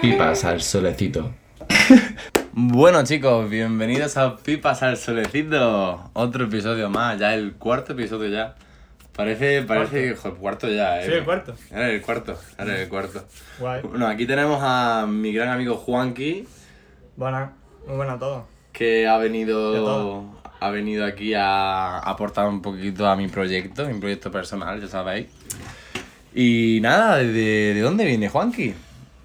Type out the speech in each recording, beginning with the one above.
Pipas al solecito. Bueno chicos, bienvenidos a Pipas al Solecito. Otro episodio más, ya el cuarto episodio ya. Parece, parece, hijo, el cuarto ya, eh. Sí, el cuarto. Era el cuarto, era el cuarto. Guay. Bueno, aquí tenemos a mi gran amigo Juanqui, Buena, muy buena todo. que ha venido, ha venido aquí a aportar un poquito a mi proyecto, mi proyecto personal, ya sabéis. Y nada, ¿de, de dónde viene Juanqui?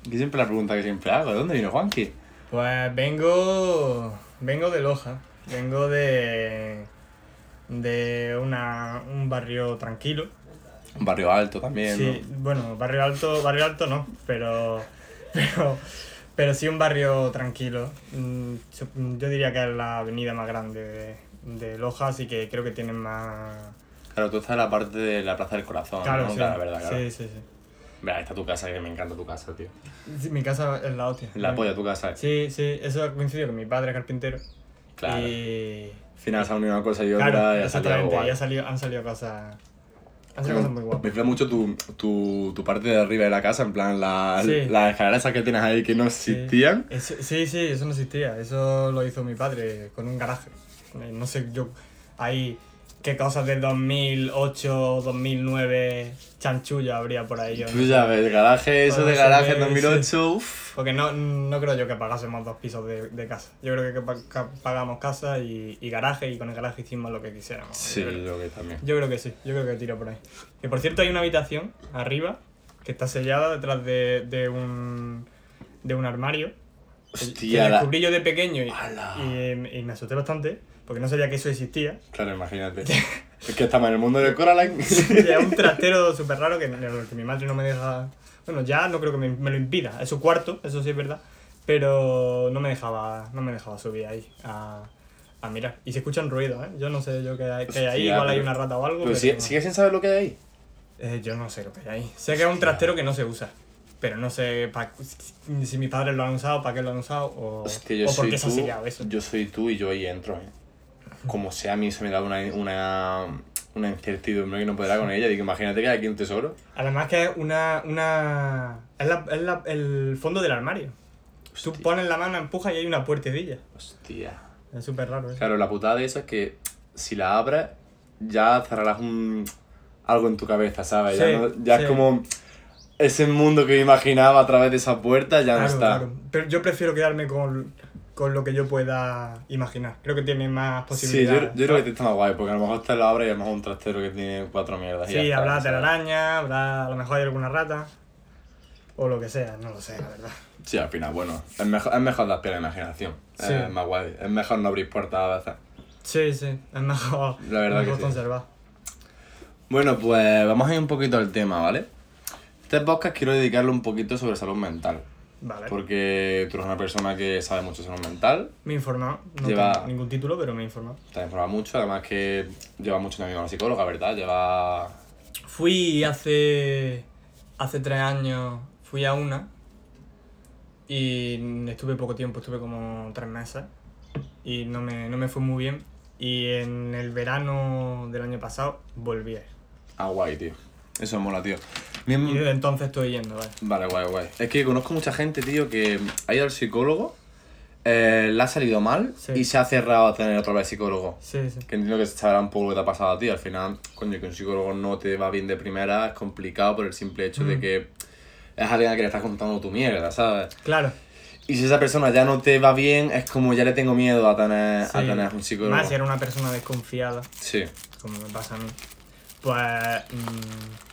Que siempre la pregunta que siempre hago, ¿de dónde viene Juanqui? Pues vengo. Vengo de Loja. Vengo de. de una, un barrio tranquilo. Un barrio alto también, Sí, ¿no? bueno, barrio alto, barrio alto no, pero. pero. pero sí un barrio tranquilo. Mm, yo- Yo diría que es la avenida más grande de, de Loja, así que creo que tienen más. Claro, tú estás en la parte de la Plaza del Corazón, Claro, ¿no? sí. la verdad, claro. sí, sí, sí. Mira, está tu casa, que me encanta tu casa, tío. Sí, Mi casa es la hostia. La polla tu casa. Sí, sí, eso coincidió con mi padre carpintero. Claro. Y. Al final se ha unido una cosa y otra Claro, y exactamente, guay. y ha salido, han salido cosas. Han salido cosas muy Me guapas. flipa mucho tu, tu, tu parte de arriba de la casa, en plan, la- Sí. las escaleras esas que tienes ahí que no Sí. existían. Eso- sí, sí, eso no existía. Eso lo hizo mi padre con un garaje. No sé yo ahí qué cosas de 2008, 2009 chanchullo habría por ahí. yo Tú sé. ya ves, el garaje, eso de eso garaje que- en 2008, uff. Porque no, no creo yo que pagásemos dos pisos de, de casa. Yo creo que, ca- pagamos casa y, y garaje y con el garaje hicimos lo que quisiéramos. Sí, Yo creo. que también. Yo creo que sí, yo creo que tiro por ahí. Que por cierto hay una habitación arriba que está sellada detrás de, de un de un armario. que Hostia, la- descubrí yo de pequeño y- y me asusté bastante porque no sabía que eso existía. Claro, imagínate. es que estamos en el mundo del Coraline. Y era un trastero súper raro que, que mi madre no me deja... Bueno, ya no creo que me, me lo impida. Es su cuarto, eso sí es verdad. Pero no me dejaba, no me dejaba subir ahí a, a mirar. Y se escuchan ruidos, ¿eh? Yo no sé yo qué hay, qué hay ahí. Igual hay una rata o algo. Pero pero no. sin saber lo que hay ahí. Eh, yo no sé lo que hay ahí. Sé que es un trastero que no se usa. Pero no sé pa- si mis padres lo han usado, para qué lo han usado o, Hostia, yo o por qué se ha tú. sellado eso. Yo soy tú y yo ahí entro, eh. Como sea, a mí se me da una, una, una incertidumbre que no podrá con ella. Digo, imagínate que hay aquí un tesoro. Además que es una... una es, la- es la- el fondo del armario. Tú pones la mano, empujas y hay una puertecilla. Hostia. Es súper raro eso. Claro, la putada de eso es que si la abres, ya cerrarás un, algo en tu cabeza, ¿sabes? ya Sí, no- ya sí. es como ese mundo que imaginaba a través de esa puerta, ya no está. claro. Pero yo prefiero quedarme con, con lo que yo pueda imaginar. Creo que tiene más Sí, yo, posibilidades. yo creo que te está más guay, porque a lo mejor te lo abres y a lo mejor un trastero que tiene cuatro mierdas. y ya Sí, está, habrá telaraña, habrá a lo mejor hay alguna rata. O lo que sea, no lo sé, la verdad. Sí, al final, bueno, es mejor, es mejor dar pie a la imaginación. Sí. Es más guay. Es mejor no abrir puertas a veces. Sí, sí, es mejor, La verdad mejor que sí. conservar. Bueno, pues vamos a ir un poquito al tema, ¿vale? Este podcast quiero dedicarlo un poquito sobre salud mental. Vale. Porque tú eres una persona que sabe mucho de salud mental, Me he informado. No Lleva- tengo ningún título, pero me he informado. te has informado mucho, además que lleva mucho tiempo con la psicóloga, ¿verdad? Lleva... Fui hace. hace tres años. Fui a una. Y estuve poco tiempo, estuve como tres meses. Y no me, no me fue muy bien. Y en el verano del año pasado volví a ir. Ah, guay, tío. Eso mola, tío. Y desde entonces estoy yendo, ¿vale? Vale, guay, guay. Es que conozco mucha gente, tío, que ha ido al psicólogo, eh, le ha salido mal Sí. y se ha cerrado a tener otra vez psicólogo. Sí, sí. Que entiendo que sabrá un poco lo que te ha pasado a ti. Al final, coño, que un psicólogo no te va bien de primera es complicado por el simple hecho de Mm. que es alguien a que le estás contando tu mierda, ¿sabes? Claro. Y si esa persona ya no te va bien, es como ya le tengo miedo a tener, a sí. tener un psicólogo. Más si era una persona desconfiada. Sí, como me pasa a mí, pues mm,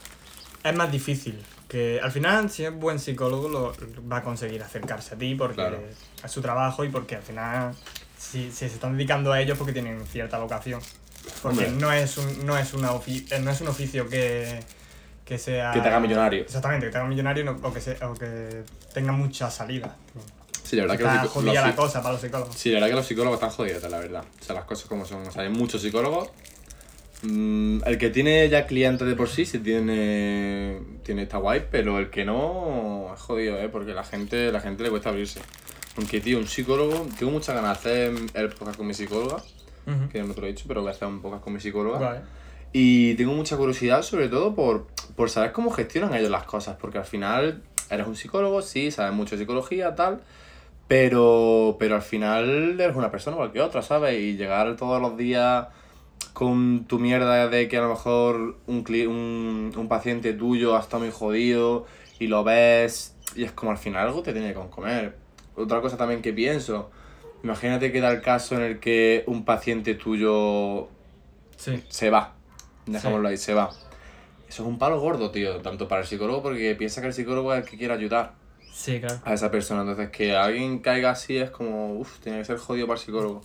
es más difícil. Que al final, si es buen psicólogo, lo, va a conseguir acercarse a ti porque Claro. es su trabajo y porque al final, si, si se están dedicando a ellos, porque tienen cierta vocación. Porque Hombre. no es, un, no, es una ofi- eh, no es un oficio que, que sea. que te haga millonario. Exactamente, que te haga millonario no- o, que se- o que tenga mucha salida. Sí, la verdad que los, jodida los la cosa para los psicólogos. Sí, la verdad que los psicólogos están jodidos, la verdad. O sea, las cosas como son. O sea, hay muchos psicólogos. Mm, el que tiene ya clientes de por sí, sí tiene, tiene esta guay, pero el que no es jodido, ¿eh? Porque la gente, la gente le cuesta abrirse. Aunque, tío, un psicólogo, tengo muchas ganas de hacer el podcast con mi psicóloga, Ujú. que no te lo he dicho, pero voy a hacer un podcast con mi psicóloga. Y tengo mucha curiosidad, sobre todo, por, por saber cómo gestionan ellos las cosas, porque al final eres un psicólogo, sí, sabes mucho de psicología, tal, pero, pero al final eres una persona igual que otra, ¿sabes? Y llegar todos los días con tu mierda de que a lo mejor un, un, un paciente tuyo ha estado muy jodido y lo ves y es como al final algo te tiene que comer. Otra cosa también que pienso, imagínate que da el caso en el que un paciente tuyo Sí. se va, dejémoslo ahí, se va. Eso es un palo gordo, tío, tanto para el psicólogo porque piensa que el psicólogo es el que quiere ayudar Sí, claro. a esa persona. Entonces, que alguien caiga así es como, uff, tiene que ser jodido para el psicólogo.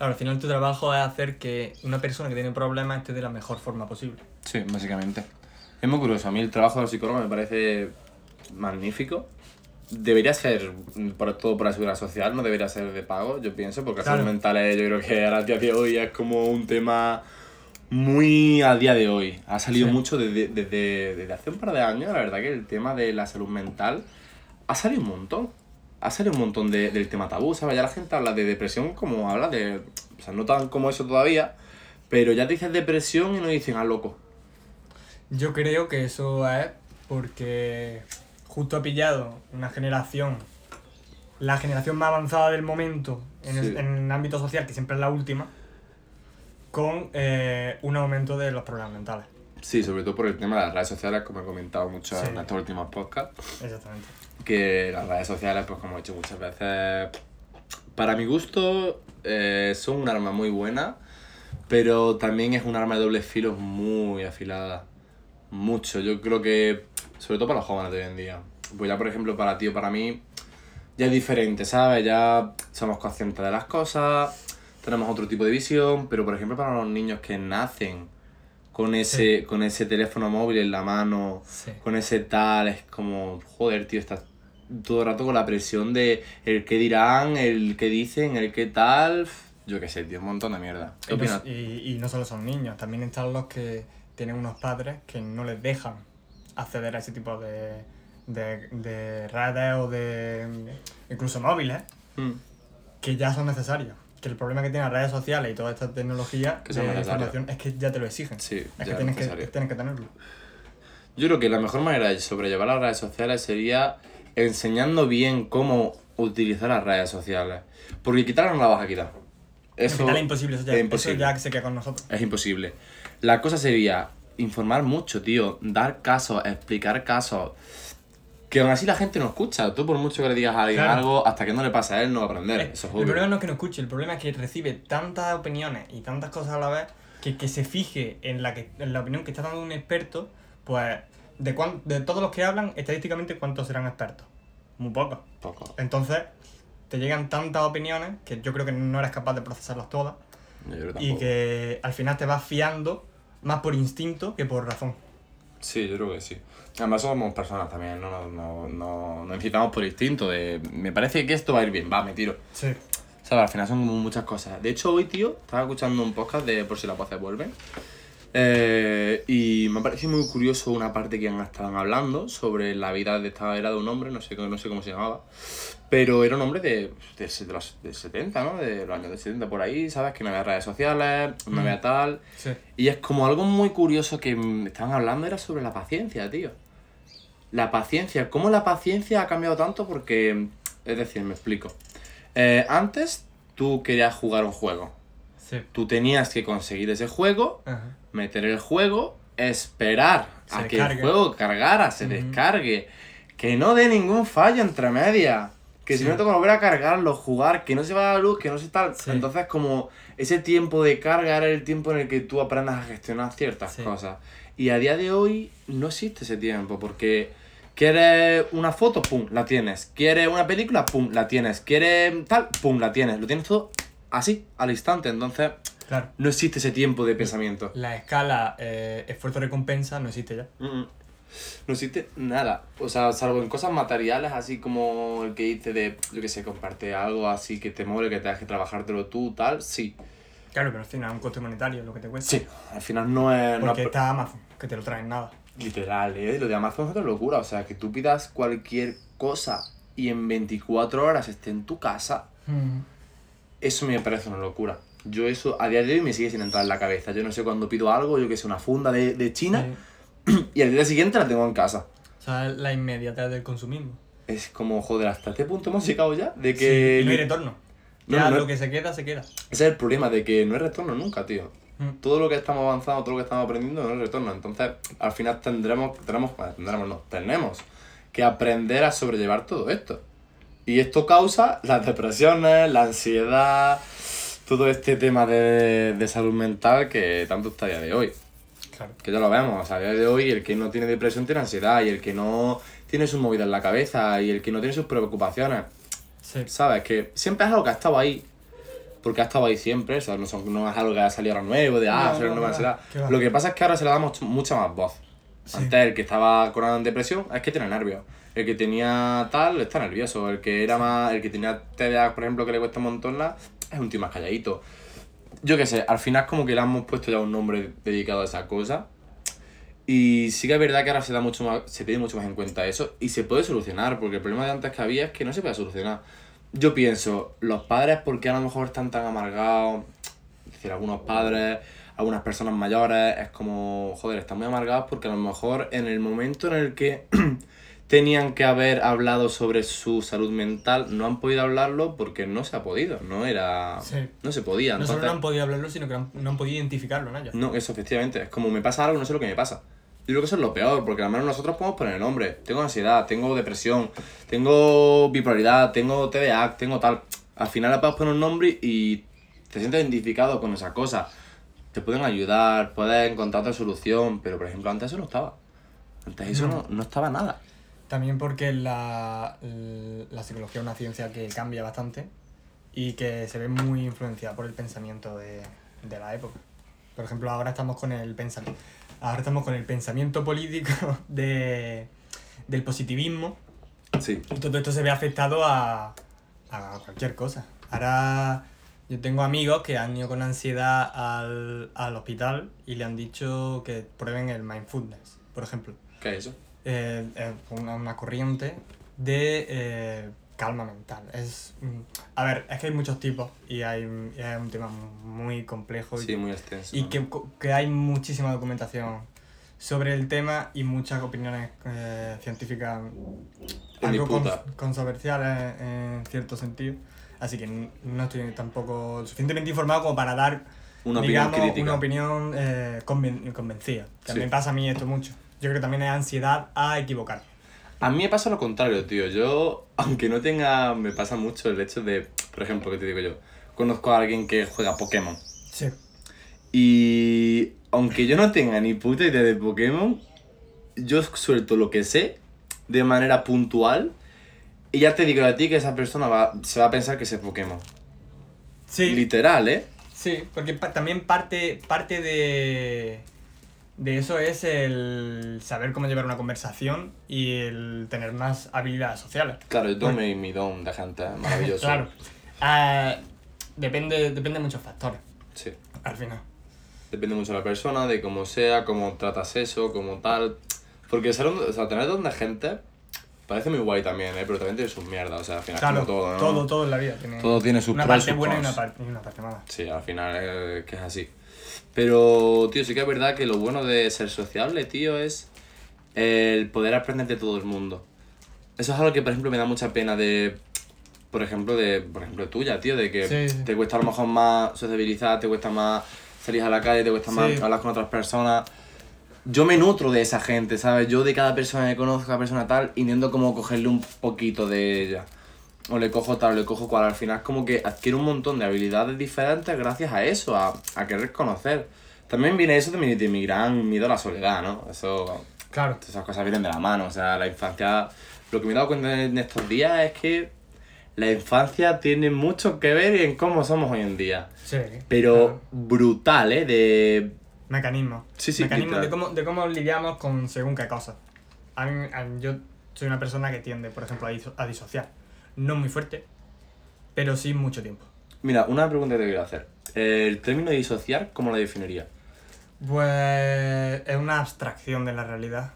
Claro, al final tu trabajo es hacer que una persona que tiene problemas esté de la mejor forma posible. Sí, básicamente. Es muy curioso. A mí el trabajo del psicólogo me parece magnífico. Debería ser, por todo por la seguridad social, no debería ser de pago, yo pienso, porque la Claro. salud mental es, yo creo que a día de hoy es como un tema muy a día de hoy. Ha salido Sí. mucho desde, desde, desde hace un par de años, la verdad que el tema de la salud mental ha salido un montón. Ha salido un montón de- del tema tabú, ¿sabes? Ya la gente habla de depresión como habla de... O sea, no tan como eso todavía, pero ya te dices depresión y no dicen, ah, loco. Yo creo que eso es porque justo ha pillado una generación, la generación más avanzada del momento en, el, Sí. en el ámbito social, que siempre es la última, con eh, un aumento de los problemas mentales. Sí, sobre todo por el tema de las redes sociales, como he comentado mucho Sí. en estos últimos podcasts, Exactamente. Que las redes sociales, pues como he dicho muchas veces, para mi gusto eh, son un arma muy buena, pero también es un arma de doble filo muy afilada. Mucho, yo creo que, sobre todo para los jóvenes de hoy en día. Pues ya, por ejemplo, para ti o para mí, ya es diferente, ¿sabes? Ya somos conscientes de las cosas, tenemos otro tipo de visión, pero por ejemplo para los niños que nacen con ese, con ese teléfono móvil en la mano, Sí. con ese tal, es como, joder, tío, estás todo el rato con la presión de el que dirán, el que dicen, el que tal, yo qué sé, tío, un montón de mierda. ¿Qué Y no, opinas? y, y no solo son niños, también están los que tienen unos padres que no les dejan acceder a ese tipo de, de, de redes o de incluso móviles Mm. que ya son necesarios. Que el problema que tienen las redes sociales y toda esta tecnología Que de información es que ya te lo exigen. Sí, es que es tienes, que tienes que tenerlo. Yo creo que la mejor manera de sobrellevar las redes sociales sería enseñando bien cómo utilizar las redes sociales. Porque quitarlas no la vas a quitar. Eso Eso es imposible, eso ya, es eso imposible. ya se queda con nosotros. Es imposible. La cosa sería informar mucho, tío. Dar casos, explicar casos. Que aún así la gente no escucha. Tú por mucho que le digas a alguien Claro. algo, hasta que no le pase a él no va a aprender. Eh, Eso es el problema no es que no escuche, el problema es que recibe tantas opiniones y tantas cosas a la vez que, que se fije en la, que, en la opinión que está dando un experto, pues de, cuán- de todos los que hablan, estadísticamente, ¿cuántos serán expertos? Muy pocos. Poco. Entonces, te llegan tantas opiniones que yo creo que no eres capaz de procesarlas todas y que al final te vas fiando más por instinto que por razón. Sí, yo creo que sí. Además somos personas también, no nos no, no, nos incitamos por instinto de... Me parece que esto va a ir bien, va, me tiro. Sí. ¿Sabes? Al final son como muchas cosas. De hecho, hoy, tío, estaba escuchando un podcast de Por si las voces vuelven. Eh, y me ha parecido muy curioso una parte que han- estaban hablando sobre la vida de esta era de un hombre, no sé, no sé cómo se llamaba. Pero era un hombre de, de, de los de 70, ¿no? De los años de 70 por ahí, ¿sabes? Que no había redes sociales, no había tal. Sí. Y es como algo muy curioso que estaban hablando era sobre la paciencia, tío. La paciencia, ¿cómo la paciencia ha cambiado tanto? Porque, es decir, me explico. Eh, antes tú querías jugar un juego. Sí. Tú tenías que conseguir ese juego, Ajá. Meter el juego, esperar Se a que el juego cargara, se descargue, que no dé ningún fallo entre medias. Que si no te volver a cargarlo, jugar, que no se vaya la luz, que no se tal. Sí. Entonces, como ese tiempo de carga era el tiempo en el que tú aprendas a gestionar ciertas Sí. cosas. Y a día de hoy no existe ese tiempo, porque quieres una foto, pum, la tienes. Quieres una película, pum, la tienes. Quieres tal, pum, la tienes. Lo tienes todo así, al instante. Entonces, Claro. no existe ese tiempo de pensamiento. La escala eh, esfuerzo-recompensa no existe ya. Mm, mm. No existe nada. O sea, salvo en cosas materiales, así como el que dice de, yo que sé, comparte algo así que te mole, que tengas que trabajártelo tú, tal, sí. Claro, pero al final es un coste monetario lo que te cuesta. Sí, al final no es. no Porque es- está Amazon, que te lo traen nada. Literal, ¿eh? Lo de Amazon es otra locura. O sea, que tú pidas cualquier cosa y en 24 horas esté en tu casa, eso me parece una locura. Yo eso a día de hoy me sigue sin entrar en la cabeza. Yo no sé cuando pido algo, yo que sé, una funda de, de China, Sí. y al día siguiente la tengo en casa. O es la inmediatez del consumismo. Es como, joder, hasta este punto hemos llegado ya, de Sí, que... y no hay retorno. No, ya no- lo que se queda, se queda. Ese es el problema, de que no hay retorno nunca, tío. Mm. Todo lo que estamos avanzando, todo lo que estamos aprendiendo no hay retorno. Entonces, al final tendremos, bueno, tendremos, no, tenemos que aprender a sobrellevar todo esto. Y esto causa las depresiones, la ansiedad, todo este tema de, de salud mental que tanto está a día de hoy. Claro. Que ya lo vemos, o sea, a día de hoy el que no tiene depresión tiene ansiedad y el que no tiene sus movidas en la cabeza y el que no tiene sus preocupaciones. Sí. ¿Sabes? Que siempre es algo que ha estado ahí. Porque ha estado ahí siempre, o sea, no, son- no es algo que ha salido ahora nuevo, de ah, No, sale no, nueva ansiedad. Lo que pasa es que ahora se le damos mucha más voz. Sí. Antes el que estaba con depresión es que tiene nervios. El que tenía tal está nervioso. El que era más. El que tenía TDA, por ejemplo, que le cuesta un montón la. Es un tío más calladito. Yo qué sé, al final como que le hemos puesto ya un nombre dedicado a esa cosa. Y sí que es verdad que ahora se da mucho más, se tiene mucho más en cuenta eso y se puede solucionar, porque el problema de antes que había es que no se puede solucionar. Yo pienso, los padres porque a lo mejor están tan amargados, es decir, algunos padres, algunas personas mayores, es como, joder, están muy amargados porque a lo mejor en el momento en el que tenían que haber hablado sobre su salud mental, no han podido hablarlo porque no se ha podido, no era... Sí. No se podía. No solo no han podido hablarlo, sino que no han, no podido identificarlo en ellos. no, eso efectivamente. Es como me pasa algo, no sé lo que me pasa. Yo creo que eso es lo peor, porque al menos nosotros podemos poner el nombre. Tengo ansiedad, tengo depresión, tengo bipolaridad, tengo TDA, tengo tal. Al final le puedes poner un nombre y te sientes identificado con esa cosa. Te pueden ayudar, puedes encontrar otra solución, pero por ejemplo antes eso no estaba. Antes eso no, no estaba nada. También porque la, la psicología es una ciencia que cambia bastante y que se ve muy influenciada por el pensamiento de, de la época. Por ejemplo, ahora estamos con el pensamiento, ahora estamos con el pensamiento político de, del positivismo Sí. y todo esto se ve afectado a, a cualquier cosa. Ahora yo tengo amigos que han ido con ansiedad al, al hospital y le han dicho que prueben el mindfulness, por ejemplo ¿Qué es eso? Eh, eh, una, una corriente de eh, calma mental. Es, mm, a ver, es que hay muchos tipos y hay, y es un tema muy complejo y- Sí, muy extenso. y ¿no? que, que hay muchísima documentación sobre el tema y muchas opiniones eh, científicas En algo con- controversiales en cierto sentido. Así que no estoy tampoco suficientemente informado como para dar Una opinión digamos, crítica. una opinión eh, conven- convencida. Sí. me pasa a mí esto mucho. Yo creo que también es ansiedad a equivocar. A mí me pasa lo contrario, tío. Yo, aunque no tenga, me pasa mucho el hecho de, por ejemplo, ¿qué te digo yo? Conozco a alguien que juega Pokémon. Sí. Y aunque yo no tenga ni puta idea de Pokémon, yo suelto lo que sé de manera puntual y ya te digo a ti que esa persona va, se va a pensar que es Pokémon. Sí, Literal, ¿eh? sí, porque pa- también parte, parte de, de eso es el saber cómo llevar una conversación y el tener más habilidades sociales. Claro, yo tengo mi, mi don de gente maravilloso. Claro. Ah, depende, depende de muchos factores, Sí. al final. Depende mucho de la persona, de cómo sea, cómo tratas eso, como tal. Porque ser un- o sea, tener don de gente parece muy guay también, ¿eh? Pero también tiene sus mierdas, o sea, al final Claro, como todo, ¿no? todo, todo en la vida tiene, Todo tiene sus una y parte buena y una, par- y una parte mala. Sí, al final es que es así. Pero, tío, sí que es verdad que lo bueno de ser sociable, tío, es el poder aprender de todo el mundo. Eso es algo que, por ejemplo, me da mucha pena de, por ejemplo, de, por ejemplo, tuya, tío, de que Sí, sí. te cuesta a lo mejor más sociabilizar, te cuesta más salir a la calle, te cuesta más Sí. hablar con otras personas. Yo me nutro de esa gente, ¿sabes? Yo de cada persona que conozco, cada persona tal, intento como cogerle un poquito de ella. O le cojo tal, o le cojo cual. Al final es como que adquiere un montón de habilidades diferentes gracias a eso, a, a querer conocer. También viene eso de mi, de mi gran miedo a la soledad, ¿no? Eso, Claro. esas cosas vienen de la mano. O sea, la infancia... Lo que me he dado cuenta en estos días es que la infancia tiene mucho que ver en cómo somos hoy en día. Sí. Pero claro. brutal, ¿eh? De... Mecanismos. Sí, sí, Mecanismos de cómo, de cómo lidiamos con según qué cosas. A mí- a mí- yo soy una persona que tiende, por ejemplo, a, diso- a disociar. No muy fuerte, pero sí mucho tiempo. Mira, una pregunta que te quiero hacer. El término disociar, ¿cómo lo definiría? Pues es una abstracción de la realidad.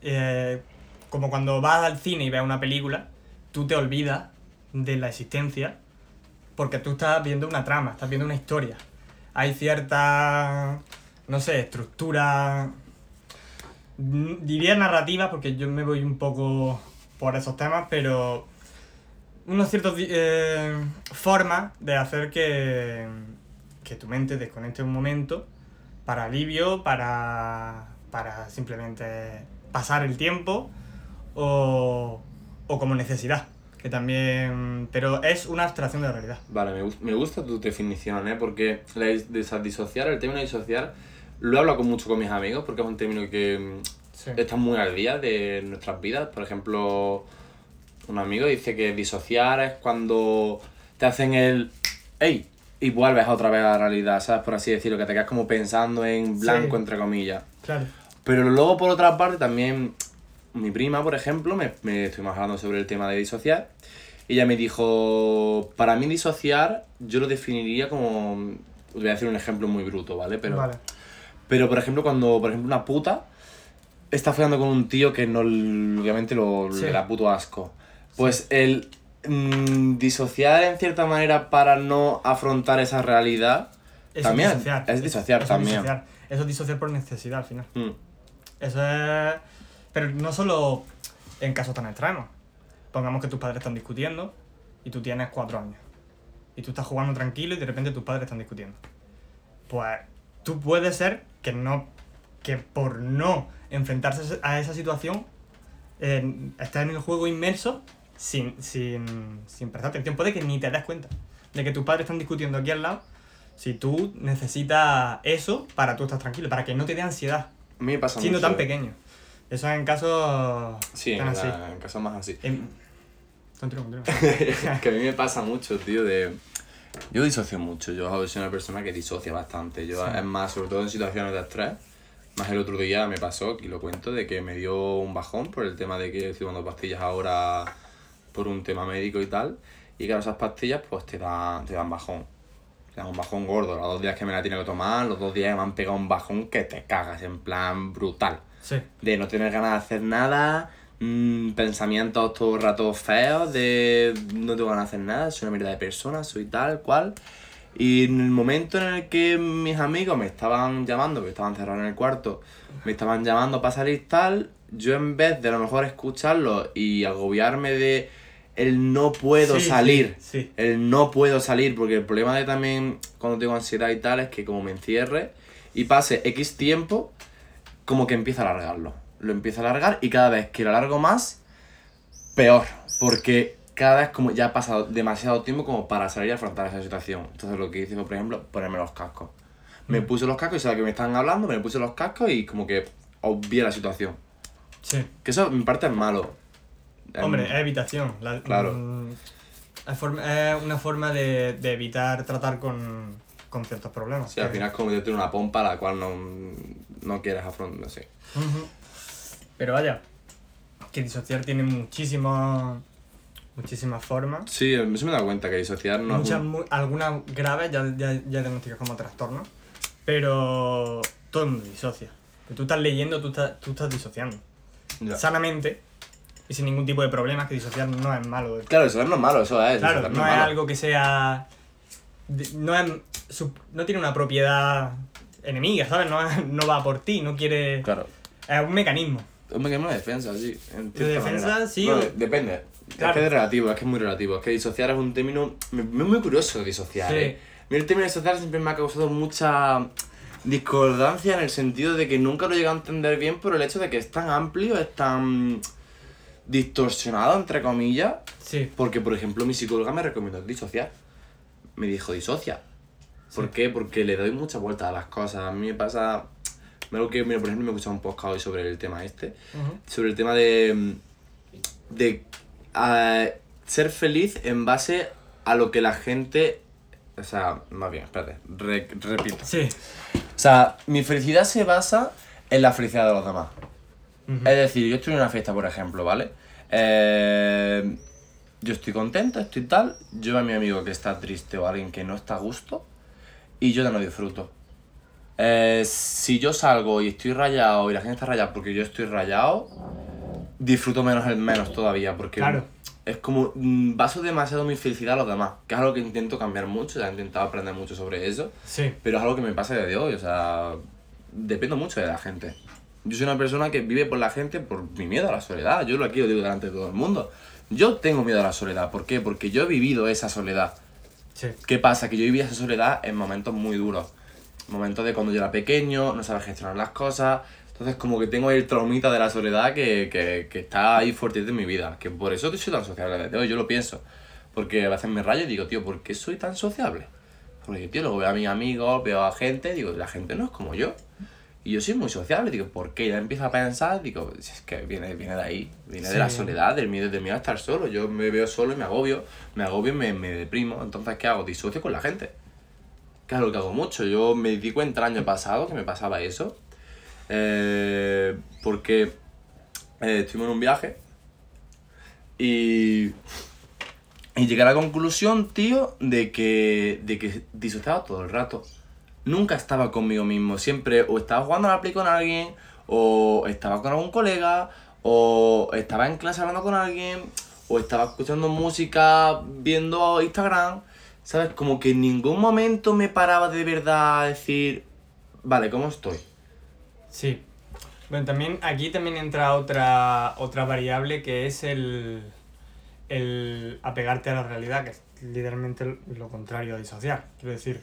Eh, como cuando vas al cine y ves una película, tú te olvidas de la existencia porque tú estás viendo una trama, estás viendo una historia. Hay cierta, no sé, estructura mm, diría narrativas porque yo me voy un poco por esos temas, pero unos ciertos eh, formas de hacer que, que tu mente desconecte un momento para alivio, para, para simplemente pasar el tiempo o, o como necesidad, que también... Pero es una abstracción de la realidad. Vale, me, me gusta tu definición, ¿eh? Porque la disociar, el término disociar, lo hablo con mucho con mis amigos porque es un término que mm, Sí. está muy al día de nuestras vidas. Por ejemplo, un amigo dice que disociar es cuando te hacen el ¡Ey! y vuelves otra vez a la realidad, ¿sabes? Por así decirlo, que te quedas como pensando en blanco, Sí. entre comillas. Claro. Pero luego, por otra parte, también mi prima, por ejemplo, me, me estuvimos hablando sobre el tema de disociar. Y ella me dijo, para mí disociar, yo lo definiría como... Voy a hacer un ejemplo muy bruto, ¿vale? Pero, vale. pero por ejemplo, cuando, por ejemplo, una puta está follando con un tío que no, obviamente, lo, Sí. le da puto asco. Pues el mm, disociar en cierta manera para no afrontar esa realidad... Eso También, es disociar. es disociar Eso también. disociar. Eso es disociar por necesidad al final. mm, Eso es. Pero no solo en casos tan extremos. Pongamos que tus padres están discutiendo y tú tienes cuatro años. Y tú estás jugando tranquilo y de repente tus padres están discutiendo. Pues tú puedes ser que no. que por no enfrentarse a esa situación eh, estás en el juego inmerso sin, sin, sin prestar atención. Puede que ni te des cuenta de que tus padres están discutiendo aquí al lado. Si tú necesitas eso para tú estar tranquilo, para que no te dé ansiedad a mí me pasa siendo mucho. tan pequeño. Eso es en casos Sí, en, la- en casos más así. En- Continúa, continúa. que a mí me pasa mucho, tío, de... Yo disocio mucho, yo soy una persona que disocia bastante. Yo, Sí. es más, sobre todo en situaciones de estrés. Más el otro día me pasó, y lo cuento, de que me dio un bajón por el tema de que estoy tomando pastillas ahora por un tema médico y tal. Y claro, esas pastillas pues te dan, te dan bajón. Te dan un bajón gordo. Los dos días que me la tiene que tomar, los dos días que me han pegado un bajón que te cagas, en plan brutal Sí, de no tener ganas de hacer nada, mm, pensamientos todo el rato feos, de no tengo ganas de hacer nada, soy una mierda de persona, soy tal, cual. Y en el momento en el que mis amigos me estaban llamando, que estaban cerrados en el cuarto, me estaban llamando para salir tal, yo en vez de a lo mejor escucharlo y agobiarme de el no puedo Sí, salir, sí, sí. el no puedo salir, porque el problema de también cuando tengo ansiedad y tal es que como me encierre y pase X tiempo, como que empieza a alargarlo. Lo empieza a alargar y cada vez que lo alargo más, peor. Porque cada vez como ya ha pasado demasiado tiempo como para salir a afrontar esa situación. Entonces lo que hice fue, por ejemplo, ponerme los cascos. Me Mm. puse los cascos y sabía que me estaban hablando, me puse los cascos y como que obvié la situación. sí. Que eso en parte es malo. Hombre, es evitación. La- Claro. mm, es, forma- es una forma de, de evitar tratar con, con ciertos problemas. Sí, al final es como meterte en una pompa a la cual no, no quieres afrontar. Ujú. Pero vaya, que disociar tiene muchísimas muchísimas formas. Sí, eso me he dado cuenta que disociar no es Muchas, un- mu- algunas graves ya, ya, ya diagnosticadas como trastornos, pero todo el mundo disocia. Que tú estás leyendo, tú estás, tú estás disociando. Ya. Sanamente y sin ningún tipo de problemas, que disociar no es malo. Claro, eso no es malo, eso es. Claro, disociar no es es malo. algo que sea. No, es, no tiene una propiedad enemiga, ¿sabes? No, es- no va por ti, no quiere. Claro. Es un mecanismo. Un mecanismo de defensa, sí. De defensa, manera. sí, No, o- depende. Claro. Es que es relativo, es que es muy relativo. Es que disociar es un término. Me, me es muy curioso disociar. Sí. ¿eh? A mí el término disociar siempre me ha causado mucha discordancia en el sentido de que nunca lo he llegado a entender bien por el hecho de que es tan amplio, es tan distorsionado, entre comillas. Sí. Porque, por ejemplo, mi psicóloga me recomendó disociar. Me dijo, disocia. ¿Por Sí. qué? Porque le doy mucha vuelta a las cosas. A mí me pasa... Algo que, mira, por ejemplo, me he escuchado un podcast hoy sobre el tema este. Ujú. Sobre el tema de... De ah, ser feliz en base a lo que la gente... O sea, más bien, espérate, re- repito. Sí. O sea, mi felicidad se basa en la felicidad de los demás. Ujú. Es decir, yo estoy en una fiesta, por ejemplo, ¿vale? Eh, yo estoy contento, estoy tal. Yo veo a mi amigo que está triste o alguien que no está a gusto y yo ya no disfruto. Eh, si yo salgo y estoy rayado y la gente está rayada porque yo estoy rayado, disfruto menos el menos todavía porque Claro. es como mm, baso demasiado mi felicidad a los demás, que es algo que intento cambiar mucho, ya he intentado aprender mucho sobre eso. Sí. Pero es algo que me pasa desde hoy, o sea, dependo mucho de la gente. Yo soy una persona que vive por la gente por mi miedo a la soledad. Yo lo aquí lo digo delante de todo el mundo. Yo tengo miedo a la soledad. ¿Por qué? Porque yo he vivido esa soledad. Sí. ¿Qué pasa? Que yo vivía esa soledad en momentos muy duros. Momentos de cuando yo era pequeño, no sabía gestionar las cosas. Entonces como que tengo el traumita de la soledad que, que, que está ahí fuerte en mi vida. Que por eso soy tan sociable desde hoy, yo lo pienso. Porque a veces me rayo y digo, tío, ¿por qué soy tan sociable? Porque, tío, luego veo a mis amigos, veo a gente, digo, la gente no es como yo. Y yo soy muy sociable, digo, ¿por qué? Ya empiezo a pensar, digo, es que viene, viene de ahí, viene de la soledad, del miedo, del miedo a estar solo. Yo me veo solo y me agobio, me agobio y me, me deprimo. Entonces, ¿qué hago? Disocio con la gente. Que es lo que hago mucho. Yo me di cuenta el año pasado que me pasaba eso. eh, porque eh, estuvimos en un viaje y, y llegué a la conclusión, tío, de que, de que disociaba todo el rato. Nunca estaba conmigo mismo. Siempre o estaba jugando a la Play con alguien, o estaba con algún colega, o estaba en clase hablando con alguien, o estaba escuchando música, viendo Instagram. ¿Sabes? Como que en ningún momento me paraba de verdad a decir, vale, ¿cómo estoy? Sí. Bueno, también aquí también entra otra, otra variable que es el, el apegarte a la realidad, que es literalmente lo contrario a disociar. Quiero decir,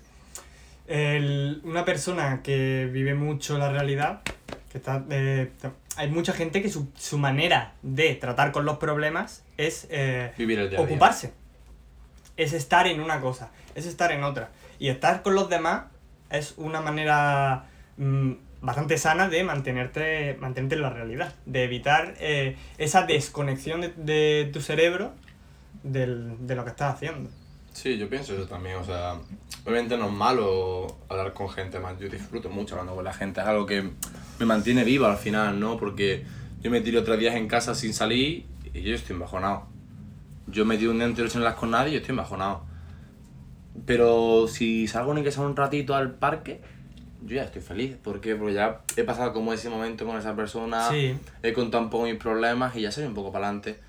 el- una persona que vive mucho la realidad, que está, eh, hay mucha gente que su, su manera de tratar con los problemas es eh, Vivir el día a día. ocuparse. Es estar en una cosa, es estar en otra. Y estar con los demás es una manera mm, bastante sana de mantenerte, mantenerte en la realidad, de evitar eh, esa desconexión de, de tu cerebro del- de lo que estás haciendo. Sí, yo pienso eso también, o sea, obviamente no es malo hablar con gente más, yo disfruto mucho hablando con la gente, es algo que me mantiene vivo al final, ¿no? Porque yo me tiro tres días en casa sin salir y yo estoy embajonado. Yo me tiro un día entero sin hablar con nadie y yo estoy embajonado. Pero si salgo ni que sea un ratito al parque, yo ya estoy feliz. ¿Por qué? Porque ya he pasado como ese momento con esa persona, Sí. he contado un poco mis problemas y ya soy un poco para adelante.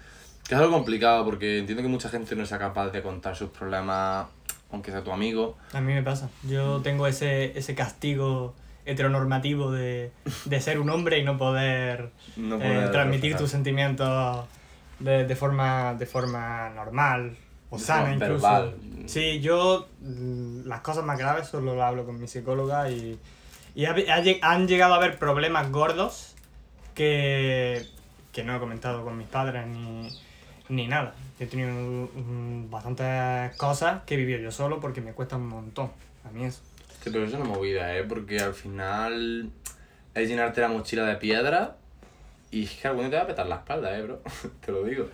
Que es algo complicado porque entiendo que mucha gente no sea capaz de contar sus problemas, aunque sea tu amigo. A mí me pasa. Yo tengo ese, ese castigo heteronormativo de, de ser un hombre y no poder, No eh, transmitir tus sentimientos de, de, forma, de forma normal o De sana incluso. verbal. Sí, yo mm, las cosas más graves solo lo hablo con mi psicóloga y, y ha- ha han llegado a haber problemas gordos que, que no he comentado con mis padres ni, ni nada. He tenido mm, bastantes cosas que he vivido yo solo porque me cuesta un montón. A mí eso. Sí, pero es una movida, ¿eh? Porque al final es llenarte la mochila de piedra y es que algún día te va a petar la espalda, ¿eh, bro? te lo digo.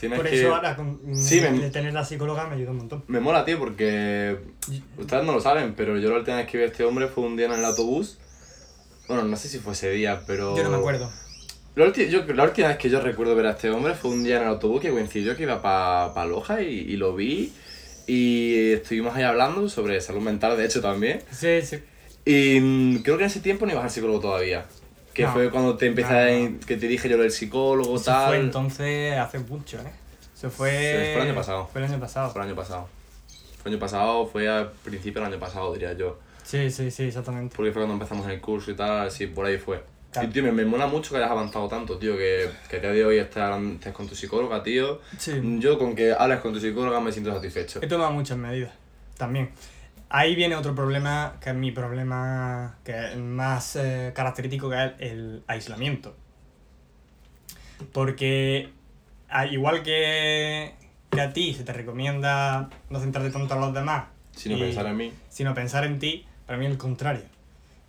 Tienes Por que... eso ahora con, Sí, me- tener la psicóloga me ayuda un montón. Me mola, tío, porque ustedes no lo saben, pero yo la última vez que vi a este hombre fue un día en el autobús. Bueno, no sé si fue ese día, pero... Yo no me acuerdo. La, ulti- yo, la última vez que yo recuerdo ver a este hombre fue un día en el autobús que coincidió que iba para pa Loja y, y lo vi. Y estuvimos ahí hablando sobre salud mental, de hecho, también. Sí, sí. Y creo que en ese tiempo no ibas al psicólogo todavía. Que No. fue cuando te empecé No, no. que te dije yo lo del psicólogo, Eso tal. fue entonces hace mucho, ¿eh? Eso fue... Sí, fue el año pasado. Fue el año pasado. Fue el año pasado. Fue el año pasado, fue al principio del año pasado, diría yo. Sí, sí, sí, exactamente. Porque fue cuando empezamos el curso y tal, sí, por ahí fue. Claro. Y tío, me, me mola mucho que hayas avanzado tanto, tío, que, que a día de hoy estés, estés con tu psicóloga, tío. Sí. Yo con que hables con tu psicóloga me siento satisfecho. He tomado muchas medidas, también. Ahí viene otro problema, que es mi problema que es más eh, característico, que es el aislamiento. Porque, al igual que, que a ti se te recomienda no centrarte tanto en los demás, Sino pensar en mí. sino pensar en ti, para mí es el contrario.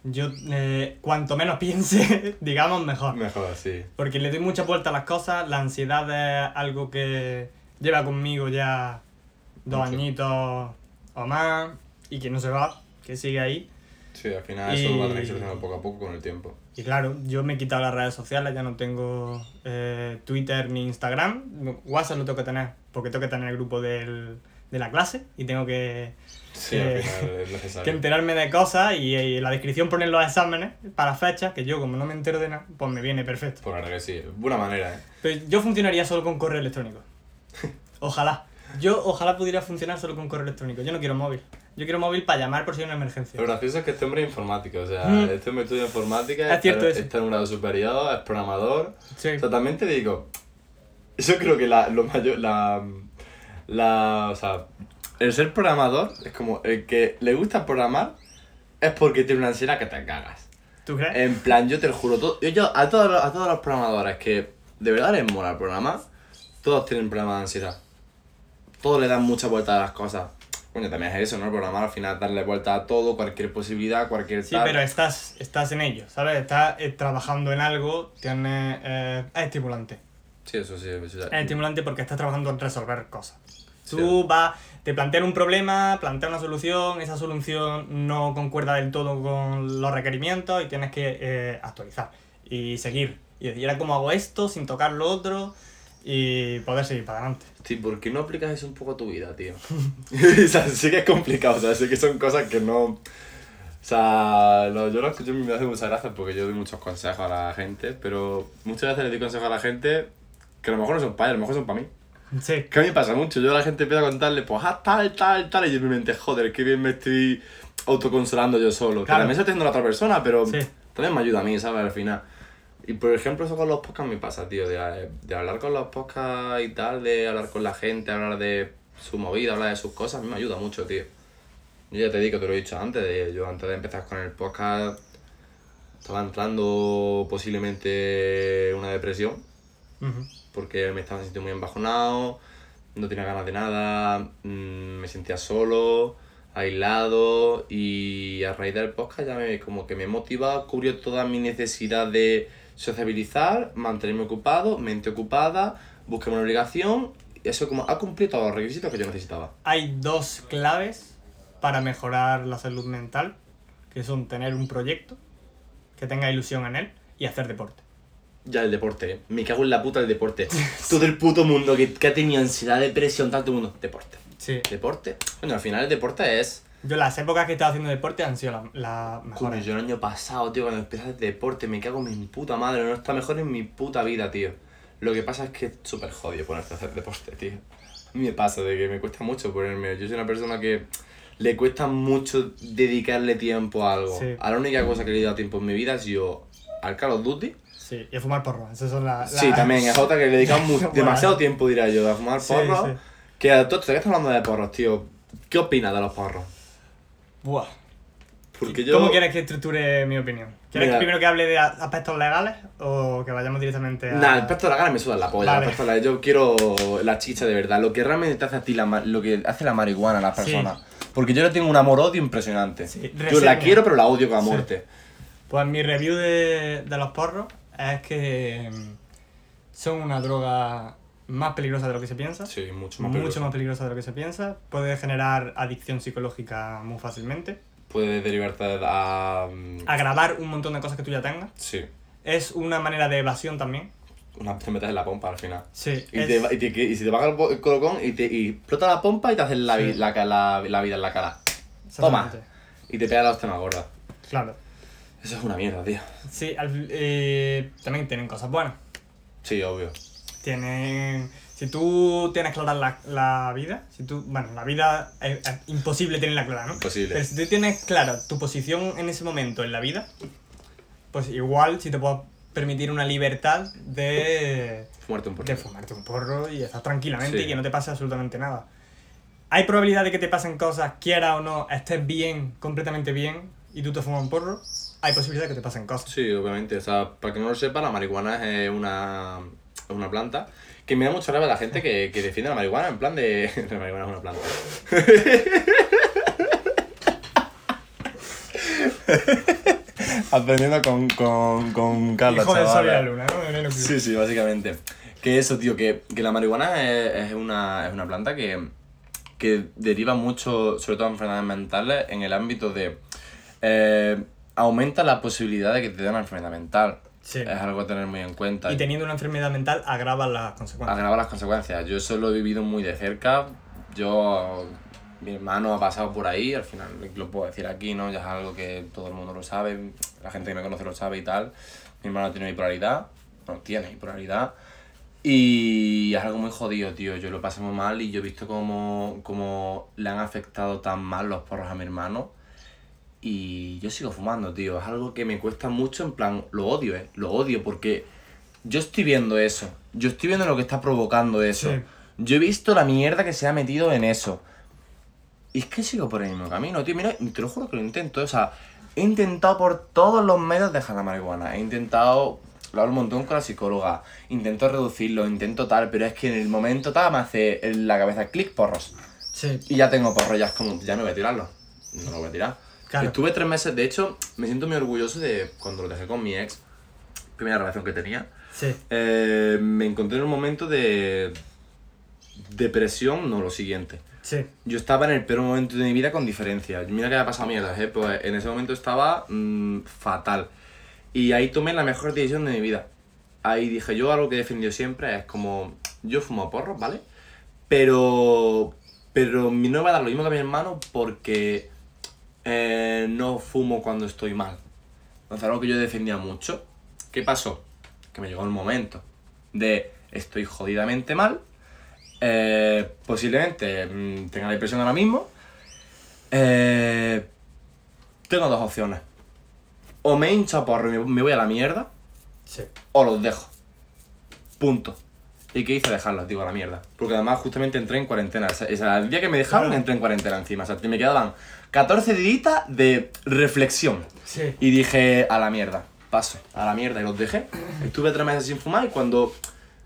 Yo, eh, cuanto menos piense, digamos, mejor. Mejor así. Porque le doy mucha vuelta a las cosas, la ansiedad es algo que lleva conmigo ya dos Mucho. añitos o más y que no se va, que sigue ahí. Sí, al final Y- eso lo va a tener que ir solucionando poco a poco con el tiempo. Y claro, yo me he quitado las redes sociales, ya no tengo eh, Twitter ni Instagram. WhatsApp lo tengo que tener, porque tengo que tener el grupo del, de la clase y tengo que, Sí, Que- al final es que enterarme de cosas y, y en la descripción poner los exámenes para fechas, que yo como no me entero de nada, pues me viene perfecto. Por la verdad que sí, buena manera, ¿eh? Pero yo funcionaría solo con correo electrónico. Ojalá. Yo ojalá pudiera funcionar solo con correo electrónico. Yo no quiero móvil. Yo quiero móvil para llamar por si hay una emergencia. Lo gracioso es que este hombre es informático, o sea, Mm. este hombre estudia informática, Es cierto está, está en un grado superior, es programador. Sí. O sea, también te digo, yo creo que la, lo mayor, la, la, o sea, el ser programador es como el que le gusta programar es porque tiene una ansiedad que te cagas. ¿Tú crees? En plan, yo te lo juro, todo, yo, yo a, todos los, a todos los programadores que de verdad les mola programar, todos tienen problemas de ansiedad. Todos le dan mucha vuelta a las cosas. Coño, también es eso, ¿no? Programar al final darle vuelta a todo, cualquier posibilidad, cualquier Sí, tal. pero estás, estás en ello, ¿sabes? Estás eh, trabajando en algo, tienes, eh, es estimulante. Sí, eso sí, eso. Es estimulante porque estás trabajando en resolver cosas. Sí. Tú vas, te plantean un problema, plantean una solución, esa solución no concuerda del todo con los requerimientos y tienes que eh, actualizar y seguir. Y decir, "Ahora, ¿cómo hago esto sin tocar lo otro? Y poder seguir para adelante. Sí, ¿por qué no aplicas eso un poco a tu vida, tío? sí que es complicado, o sea, sí que son cosas que no... O sea, lo- yo lo escucho y me hace muchas gracias porque yo doy muchos consejos a la gente, pero muchas veces le doy consejos a la gente que a lo mejor no son para ellos, a lo mejor son para mí. Sí, Que a mí me pasa mucho, yo a la gente empiezo a contarle, pues, ah, tal, tal, tal, y yo en mi mente, joder, qué bien me estoy autoconsolando yo solo. Que Claro. también se está haciendo la otra persona, pero Sí. también me ayuda a mí, ¿sabes? Al final. Y por ejemplo, eso con los podcasts me pasa, tío, de, de hablar con los podcasts y tal, de hablar con la gente, hablar de su movida, hablar de sus cosas, a mí me ayuda mucho, tío. Yo ya te digo, te lo he dicho antes, de, yo antes de empezar con el podcast estaba entrando posiblemente una depresión Ujú. Porque me estaba sintiendo muy embajonado, no tenía ganas de nada, mm, me sentía solo, aislado y a raíz del podcast ya me, como que me motiva, cubrió toda mi necesidad de sociabilizar, mantenerme ocupado, mente ocupada, buscar una obligación, eso como ha cumplido todos los requisitos que yo necesitaba. Hay dos claves para mejorar la salud mental, que son tener un proyecto, que tenga ilusión en él y hacer deporte. Ya el deporte, ¿eh? me cago en la puta del deporte. Todo el puto mundo que, que ha tenido ansiedad, depresión, el mundo, deporte. Sí. Deporte. Bueno, al final el deporte es Yo las épocas que he estado haciendo deporte han sido las la Coño, mejores. yo el año pasado, tío, cuando empecé a hacer deporte, me cago en mi puta madre, no está mejor en mi puta vida, tío. Lo que pasa es que es súper jodido ponerte a hacer deporte, tío. A mí me pasa de que me cuesta mucho ponerme. Yo soy una persona que le cuesta mucho dedicarle tiempo a algo. Sí. A la única cosa que le he dado tiempo en mi vida ha sido al Call of Duty. Sí, y a fumar porro. Esas son las... Sí, también es otra que le Bueno. demasiado tiempo, diría yo, a fumar Sí, porros. sí. Que ¿qué estás hablando de porros, tío? ¿Qué opinas de los porros? Buah. Porque yo... ¿Cómo quieres que estructure mi opinión? ¿Quieres Mira. primero que hable de aspectos legales o que vayamos directamente a...? Nah, el aspecto de la gana me suda la polla. Vale. el aspecto de la- Yo quiero la chicha de verdad. Lo que realmente te hace a ti, la, lo que hace la marihuana a las Sí. personas. Porque yo le tengo un amor-odio impresionante. Sí, yo la quiero, pero la odio con la Sí. muerte. Pues mi review de, de los porros es que mm, son una droga más peligrosa de lo que se piensa. Sí, mucho mucho más peligrosa de lo que se piensa. Puede generar adicción psicológica muy fácilmente. Puede derivarte a. mm, Agravar un montón de cosas que tú ya tengas. Sí. Es una manera de evasión también. Una, te metes en la pompa al final. Sí. Y, es- te, y, te- y si te baja el, colocón y te y explota la pompa y te hacen la, Sí. la, la, la vida en la cara. Toma. Y te pega la hostia más gorda. Claro. Eso es una mierda, tío. Sí, al- eh, también tienen cosas buenas. Sí, obvio. Tienen. Si tú tienes clara la, la vida, si tú. Bueno, la vida es, es imposible tenerla clara, ¿no? Imposible. Pero si tú tienes clara tu posición en ese momento en la vida, pues igual si te puedes permitir una libertad de, Fumarte un de porro. fumarte un porro y estar tranquilamente Sí. y que no te pase absolutamente nada. Hay probabilidad de que te pasen cosas, quiera o no, estés bien, completamente bien, y tú te fumas un porro. Hay posibilidad de que te pasen cosas. Sí, obviamente. O sea, para que no lo sepa, la marihuana es una, es una planta que me da mucha rabia la gente que, que defiende la marihuana en plan de... la marihuana es una planta. Aprendiendo con, con, con Carlos, Hijo del sol y la chaval. luna, ¿no? Sí, sí, básicamente. Que eso, tío, que, que la marihuana es, es una, es una planta que, que deriva mucho, sobre todo en enfermedades mentales, en el ámbito de... eh, aumenta la posibilidad de que te den una enfermedad mental. Sí. Es algo a tener muy en cuenta. Y teniendo una enfermedad mental agrava las consecuencias. Agrava las consecuencias. Yo eso lo he vivido muy de cerca. Yo... Mi hermano ha pasado por ahí, al final lo puedo decir aquí, ¿no? Ya es algo que todo el mundo lo sabe, la gente que me conoce lo sabe y tal. Mi hermano tiene bipolaridad, no tiene bipolaridad. Y es algo muy jodido, tío. Yo lo pasé muy mal y yo he visto cómo, cómo le han afectado tan mal los porros a mi hermano. Y yo sigo fumando, tío. Es algo que me cuesta mucho, en plan, lo odio, eh. Lo odio porque yo estoy viendo eso. Yo estoy viendo lo que está provocando eso. Sí. Yo he visto la mierda que se ha metido en eso. Y es que sigo por el mismo camino, tío. Mira, te lo juro que lo intento. O sea, he intentado por todos los medios dejar la marihuana. He intentado, lo hablo un montón con la psicóloga. Intento reducirlo, intento tal. Pero es que en el momento tal me hace en la cabeza clic porros. Sí. Y ya tengo porros, ya es como, ya no voy a tirarlo. No lo voy a tirar. Claro. Estuve tres meses, de hecho, me siento muy orgulloso de cuando lo dejé con mi ex, primera relación que tenía. Sí. Eh, me encontré en un momento de depresión, no lo siguiente. Sí. Yo estaba en el peor momento de mi vida con diferencia. Mira que había pasado mierda, ¿eh? Pues en ese momento estaba mm, fatal. Y ahí tomé la mejor decisión de mi vida. Ahí dije, yo algo que he defendido siempre es como, yo fumo porros, ¿vale? Pero, pero mi- no me va a dar lo mismo que a mi hermano porque eh, no fumo cuando estoy mal. Entonces algo que yo defendía mucho. ¿Qué pasó? Que me llegó el momento de estoy jodidamente mal. eh, posiblemente mm, tenga depresión ahora mismo. eh, tengo dos opciones. O me hincho a porro y me- voy a la mierda, Sí. o los dejo. Punto. ¿Y qué hice? Dejarlos, digo, a la mierda. Porque además justamente entré en cuarentena. O sea, el día que me dejaron entré en cuarentena encima. O sea, me quedaban 14 días de reflexión. Sí. Y dije, a la mierda, paso, a la mierda, y los dejé. Estuve tres meses sin fumar y cuando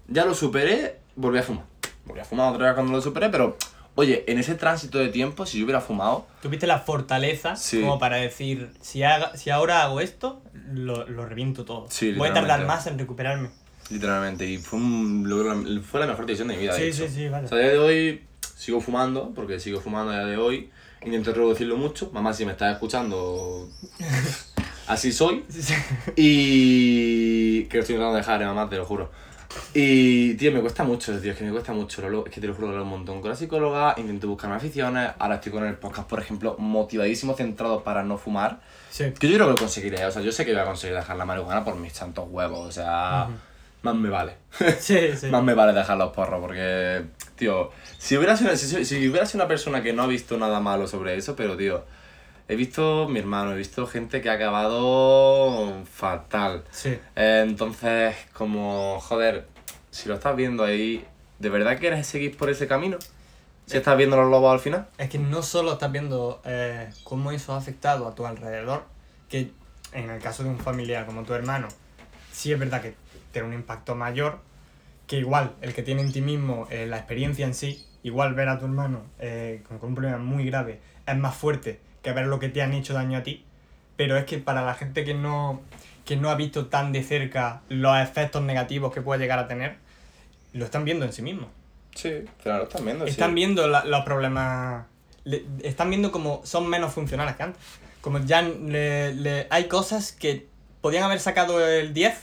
ya lo superé, volví a fumar. Volví a fumar otra vez cuando lo superé, pero, oye, en ese tránsito de tiempo, si yo hubiera fumado, Tuviste la fortaleza Sí. como para decir, si, haga, si ahora hago esto, lo, lo reviento todo. Sí, Voy a tardar más en recuperarme. literalmente, y fue, un- fue la mejor decisión de mi vida. de Sí, hecho. sí, sí, vale. O sea, a día de hoy sigo fumando, porque sigo fumando a día de hoy. Intento reducirlo mucho. Mamá, si me estás escuchando, así soy. Y. Que lo estoy intentando dejar, eh, mamá, te lo juro. Y, tío, me cuesta mucho, tío, es que me cuesta mucho. lo- Es que te lo juro que lo un montón con la psicóloga, intento buscarme aficiones. Ahora estoy con el podcast, por ejemplo, motivadísimo, centrado para no fumar. Sí. Que yo creo que lo conseguiré, o sea, yo sé que voy a conseguir dejar la marihuana por mis santos huevos, o sea, más me vale. Sí, sí. Más me vale dejar los porros, porque, tío, si hubiera, sido, si, si hubiera sido una persona que no ha visto nada malo sobre eso, pero, tío, he visto mi hermano, he visto gente que ha acabado fatal. Sí. Eh, entonces, como, joder, si lo estás viendo ahí, ¿de verdad quieres seguir por ese camino? Si estás viendo los lobos al final. Es que no solo estás viendo eh, cómo eso ha afectado a tu alrededor, que en el caso de un familiar como tu hermano, sí es verdad que tiene un impacto mayor, que igual el que tiene en ti mismo eh, la experiencia en sí, igual ver a tu hermano eh, con, con un problema muy grave es más fuerte que ver lo que te han hecho daño a ti, pero es que para la gente que no, que no ha visto tan de cerca los efectos negativos que puede llegar a tener, lo están viendo en sí mismo. Sí, lo están viendo, Están viendo la- los problemas. le- están viendo como son menos funcionales que antes. Como ya le- le- hay cosas que podían haber sacado el 10,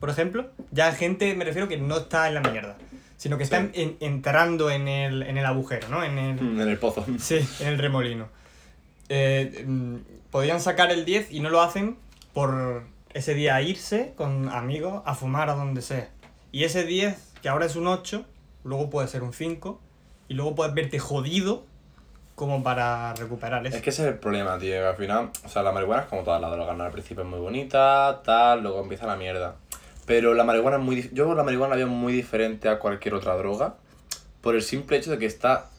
por ejemplo. Ya gente, me refiero, que no está en la mierda. Sino que Sí. en- entrando en el, en el agujero, ¿no? En el, En el pozo. Sí, en el remolino. Eh, mm, podían sacar el 10 y no lo hacen por ese día irse con amigos a fumar a donde sea. Y ese 10, que ahora es un 8, luego puede ser un 5, y luego puedes verte jodido como para recuperar eso. Es que ese es el problema, tío. Al final, o sea, la marihuana es como todas las drogas, ¿no? Al principio es muy bonita, tal, luego empieza la mierda. Pero la marihuana es muy... Yo la marihuana la veo muy diferente a cualquier otra droga por el simple hecho de que está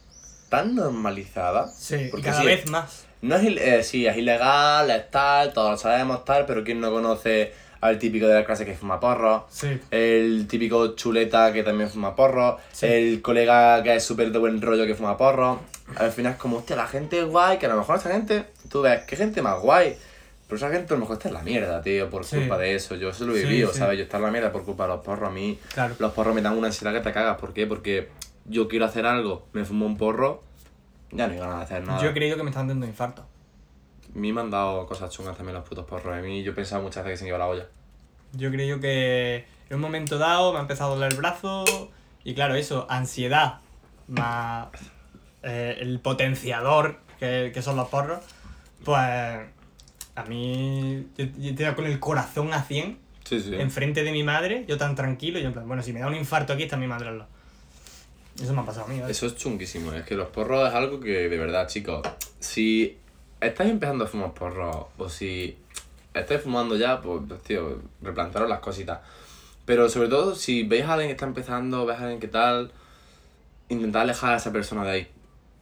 tan normalizada. Sí, porque cada sí, vez más. No es, eh, sí, es ilegal, es tal, todos lo sabemos, tal, pero ¿quién no conoce al típico de la clase que fuma porro? Sí, El típico chuleta que también fuma porro, Sí. el colega que es súper de buen rollo que fuma porro. Al final es como, hostia, la gente es guay, que a lo mejor esa gente, tú ves, qué gente más guay. Pero esa gente a lo mejor está en la mierda, tío, por Sí. culpa de eso. Yo eso lo he vivido, sí. ¿sabes? Yo estar en la mierda por culpa de los porros. A mí claro. los porros me dan una ansiedad que te cagas. ¿Por qué? Porque yo quiero hacer algo, me fumo un porro, ya no iban a hacer nada. Yo he creído que me estaban dando infarto. A mí me han dado cosas chungas también los putos porros. A mí yo pensaba muchas veces que se me iba la olla. Yo he creído que en un momento dado me ha empezado a doler el brazo y claro, eso, ansiedad más eh, el potenciador que, que son los porros, pues a mí yo, yo tenía con el corazón a 100 Sí, sí. enfrente de mi madre, yo tan tranquilo, yo en plan, bueno, si me da un infarto aquí está mi madre al lado. Eso me ha pasado a mí, ¿vale? Eso es chunguísimo. Es que los porros es algo que, de verdad, chicos, si estáis empezando a fumar porros o si estáis fumando ya, pues, tío, replantaros las cositas. Pero sobre todo, si veis a alguien que está empezando, veis a alguien que tal, intentad alejar a esa persona de ahí.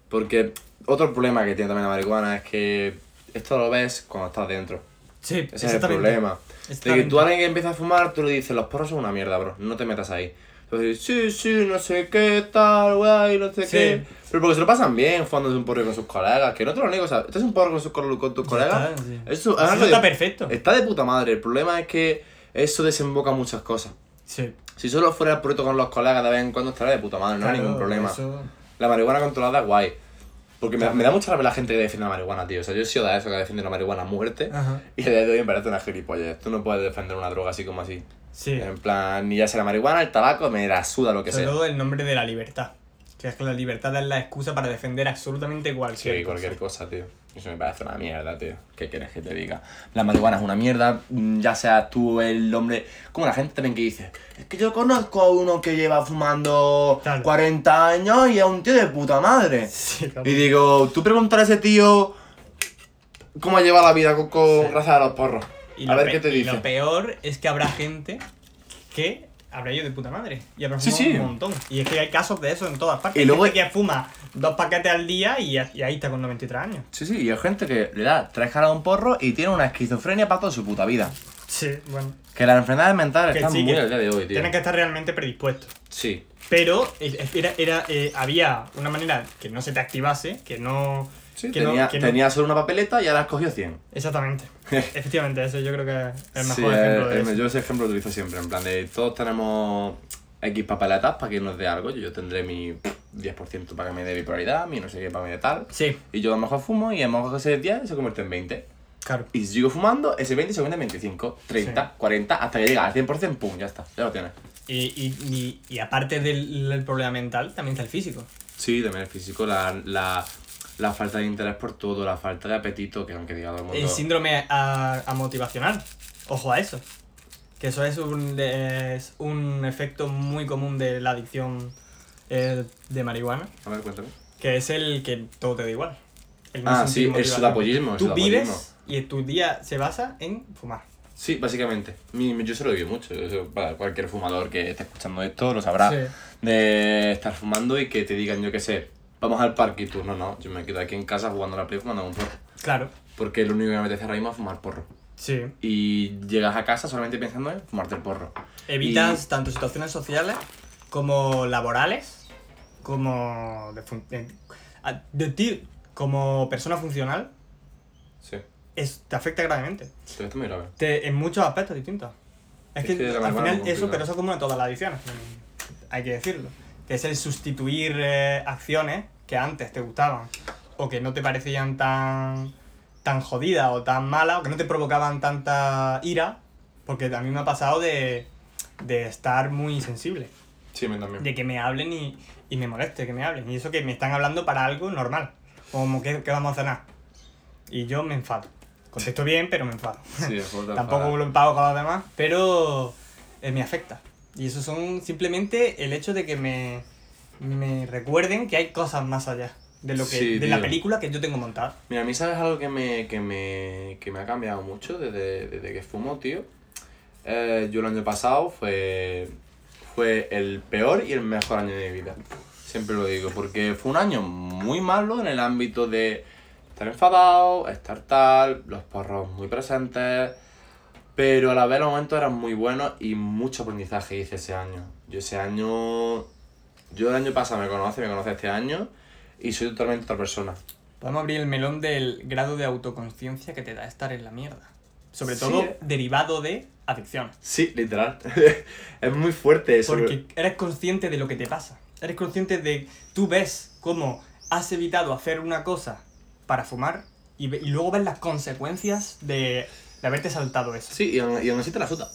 Porque otro problema que tiene también la marihuana es que esto lo ves cuando estás dentro. Sí, Ese es el problema. De que tú a alguien que empieza a fumar, tú le dices, los porros son una mierda, bro, no te metas ahí. Entonces, sí, sí, no sé qué, tal, guay, no sé Sí. qué. Pero porque se lo pasan bien fumándose un porro con sus colegas, que no te lo niego, o sea, estás un porro con, sus, con, tus colegas. está, sí. Eso, es Eso está de- perfecto. Está de puta madre. El problema es que eso desemboca muchas cosas. Sí. Si solo fuera el proyecto con los colegas de vez en cuando estaría de puta madre, no hay Claro, ningún problema. eso- La marihuana controlada es guay. Porque me, me da mucha rabia la gente que defiende la marihuana, tío. O sea, yo he sido de eso que defiende la marihuana a muerte. Ajá. Y a día de hoy me parece una gilipollez. Tú no puedes defender una droga así como así. Sí. En plan, ni ya sea la marihuana, el tabaco, me la suda lo que Sobre sea. todo el nombre de la libertad. Que es que la libertad es la excusa para defender absolutamente cualquier Sí, cosa. cualquier cosa, tío. Eso me parece una mierda, tío. ¿Qué quieres que te diga? La marihuana es una mierda, mm, ya sea tú el hombre... Como la gente también que dice, es que yo conozco a uno que lleva fumando Tal. 40 años y es un tío de puta madre. Sí. Y digo, tú preguntar a ese tío cómo lleva la vida con, con Sí. gracias a los porros. Y a ver qué te y dice. lo peor es que habrá gente que habrá ido de puta madre. Y habrá fumado sí. un montón. Y es que hay casos de eso en todas partes. Y Hay luego- gente que fuma dos paquetes al día y, y ahí está con 93 años. Sí, sí, y hay gente que le da tres caras a un porro y tiene una esquizofrenia para toda su puta vida. Sí, bueno. Que las enfermedades mentales Que están sí, muy al día de hoy, tío. Tienes que estar realmente predispuesto. Sí. Pero eh, era, era, eh, había una manera que no se te activase, que no... Sí, que no- tenía, no- solo una papeleta y ahora has cogido 100. Exactamente. Efectivamente, eso yo creo que es el mejor Sí, ejemplo de yo ese ejemplo lo utilizo siempre, en plan de todos tenemos X papeletas para que nos dé algo, yo tendré mi 10% para que me dé bipolaridad, mi no sé qué para que me dé tal, Sí, y yo a lo mejor fumo y a lo mejor ese 10 se convierte en 20. claro. Y si sigo fumando, ese 20 se convierte en 25, 30, Sí. 40, hasta que llega al 100%, pum, ya está, ya lo tienes. Y, y, y, y aparte del, del problema mental, también está el físico. Sí, también el físico, la, la, la falta de interés por todo, la falta de apetito, que aunque diga todo el mundo... El síndrome a, a motivacional. Ojo a eso. Que eso es un, es un efecto muy común de la adicción eh, de marihuana. A ver, cuéntame. Que es el que todo te da igual. El no Ah, sí, el sudapollismo, Tú sudapollismo. vives y tu día se basa en fumar. Sí, básicamente. Yo se lo vivo mucho. Para cualquier fumador que esté escuchando esto lo sabrá. Sí. De estar fumando y que te digan, yo qué sé, vamos al parque y tú, no, no, yo me quedo aquí en casa jugando a la play fumando un porro. Claro. Porque lo único que me apetece ahora mismo es fumar porro. Sí. Y llegas a casa solamente pensando en fumarte el porro. Evitas tanto situaciones sociales como laborales, como de, fun- de- ti como persona funcional, Sí, es, te afecta gravemente. sí, esto es muy grave. Te- en muchos aspectos distintos. Es, Es que, que al final es eso, pero eso es común a todas las adicciones, hay que decirlo. Que es el sustituir eh, acciones que antes te gustaban o que no te parecían tan, tan jodidas o tan malas o que no te provocaban tanta ira, porque a mí me ha pasado de, de estar muy sensible, Sí, me también. de que me hablen y, y me moleste que me hablen. Y eso que me están hablando para algo normal, como que, que vamos a cenar. Y yo me enfado. Contesto bien, pero me enfado. Sí, Tampoco lo pago con los demás, pero eh, me afecta. Y eso son simplemente el hecho de que me, me recuerden que hay cosas más allá de lo que Sí, de la película que yo tengo montada. Mira, a mí sabes algo que me, que me, que me ha cambiado mucho desde, desde que fumo, tío. Eh, yo el año pasado fue, fue el peor y el mejor año de mi vida. Siempre lo digo, porque fue un año muy malo en el ámbito de estar enfadado, estar tal, los porros muy presentes, pero a la vez los momentos eran muy buenos y mucho aprendizaje hice ese año. Yo ese año, yo el año pasado me conoce, me conoce este año y soy totalmente otra persona. Podemos abrir el melón del grado de autoconciencia que te da estar en la mierda. Sobre Sí, todo eh. derivado de adicción. Sí, literal. es muy fuerte eso. Porque eres consciente de lo que te pasa. Eres consciente de. Tú ves cómo has evitado hacer una cosa para fumar y, y luego ves las consecuencias de, de haberte saltado eso. Sí, y aún, y aún así te la suda.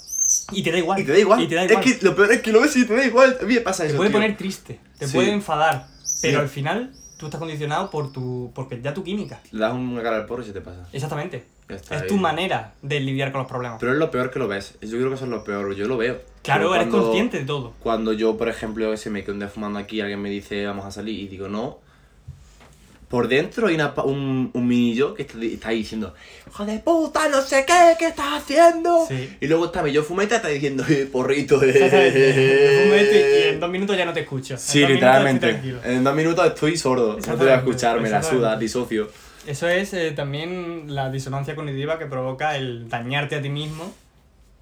Y te da igual. Y te da igual. Y te da igual. Es que lo peor es que lo ves y te da igual. A mí me pasa te eso. puede tío. poner triste, te Sí. puede enfadar. Pero Sí. al final tú estás condicionado por tu. porque ya tu química. Le das una cara al porro y se te pasa. Exactamente. Es ahí. tu manera de lidiar con los problemas. Pero es lo peor que lo ves. Yo creo que eso es lo peor. Yo lo veo. claro, Pero eres cuando- consciente de todo. Cuando yo, por ejemplo, se me quedo un día fumando aquí, alguien me dice vamos a salir y digo no. Por dentro hay una un, un mini yo que está, está ahí diciendo, hijo de puta, no sé qué, ¿qué estás haciendo? Sí. Y luego está mi yo fumeta está diciendo, eh, porrito, eh. Y en dos minutos ya no te escucho. Sí, literalmente. En dos minutos estoy sordo. No te voy a escuchar, me la suda, disocio. Eso es eh, también la disonancia cognitiva que provoca el dañarte a ti mismo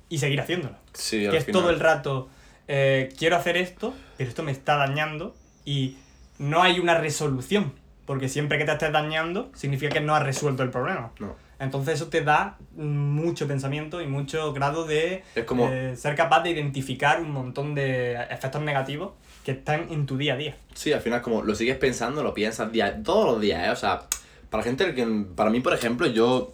y seguir haciéndolo. Sí, al que es final. todo el rato, eh, quiero hacer esto, pero esto me está dañando y no hay una resolución. Porque siempre que te estés dañando, significa que no has resuelto el problema. No. Entonces eso te da mucho pensamiento y mucho grado de como- eh, ser capaz de identificar un montón de efectos negativos que están en tu día a día. Sí, al final como lo sigues pensando, lo piensas día, todos los días, ¿eh? O sea, para gente que... Para mí, por ejemplo, yo...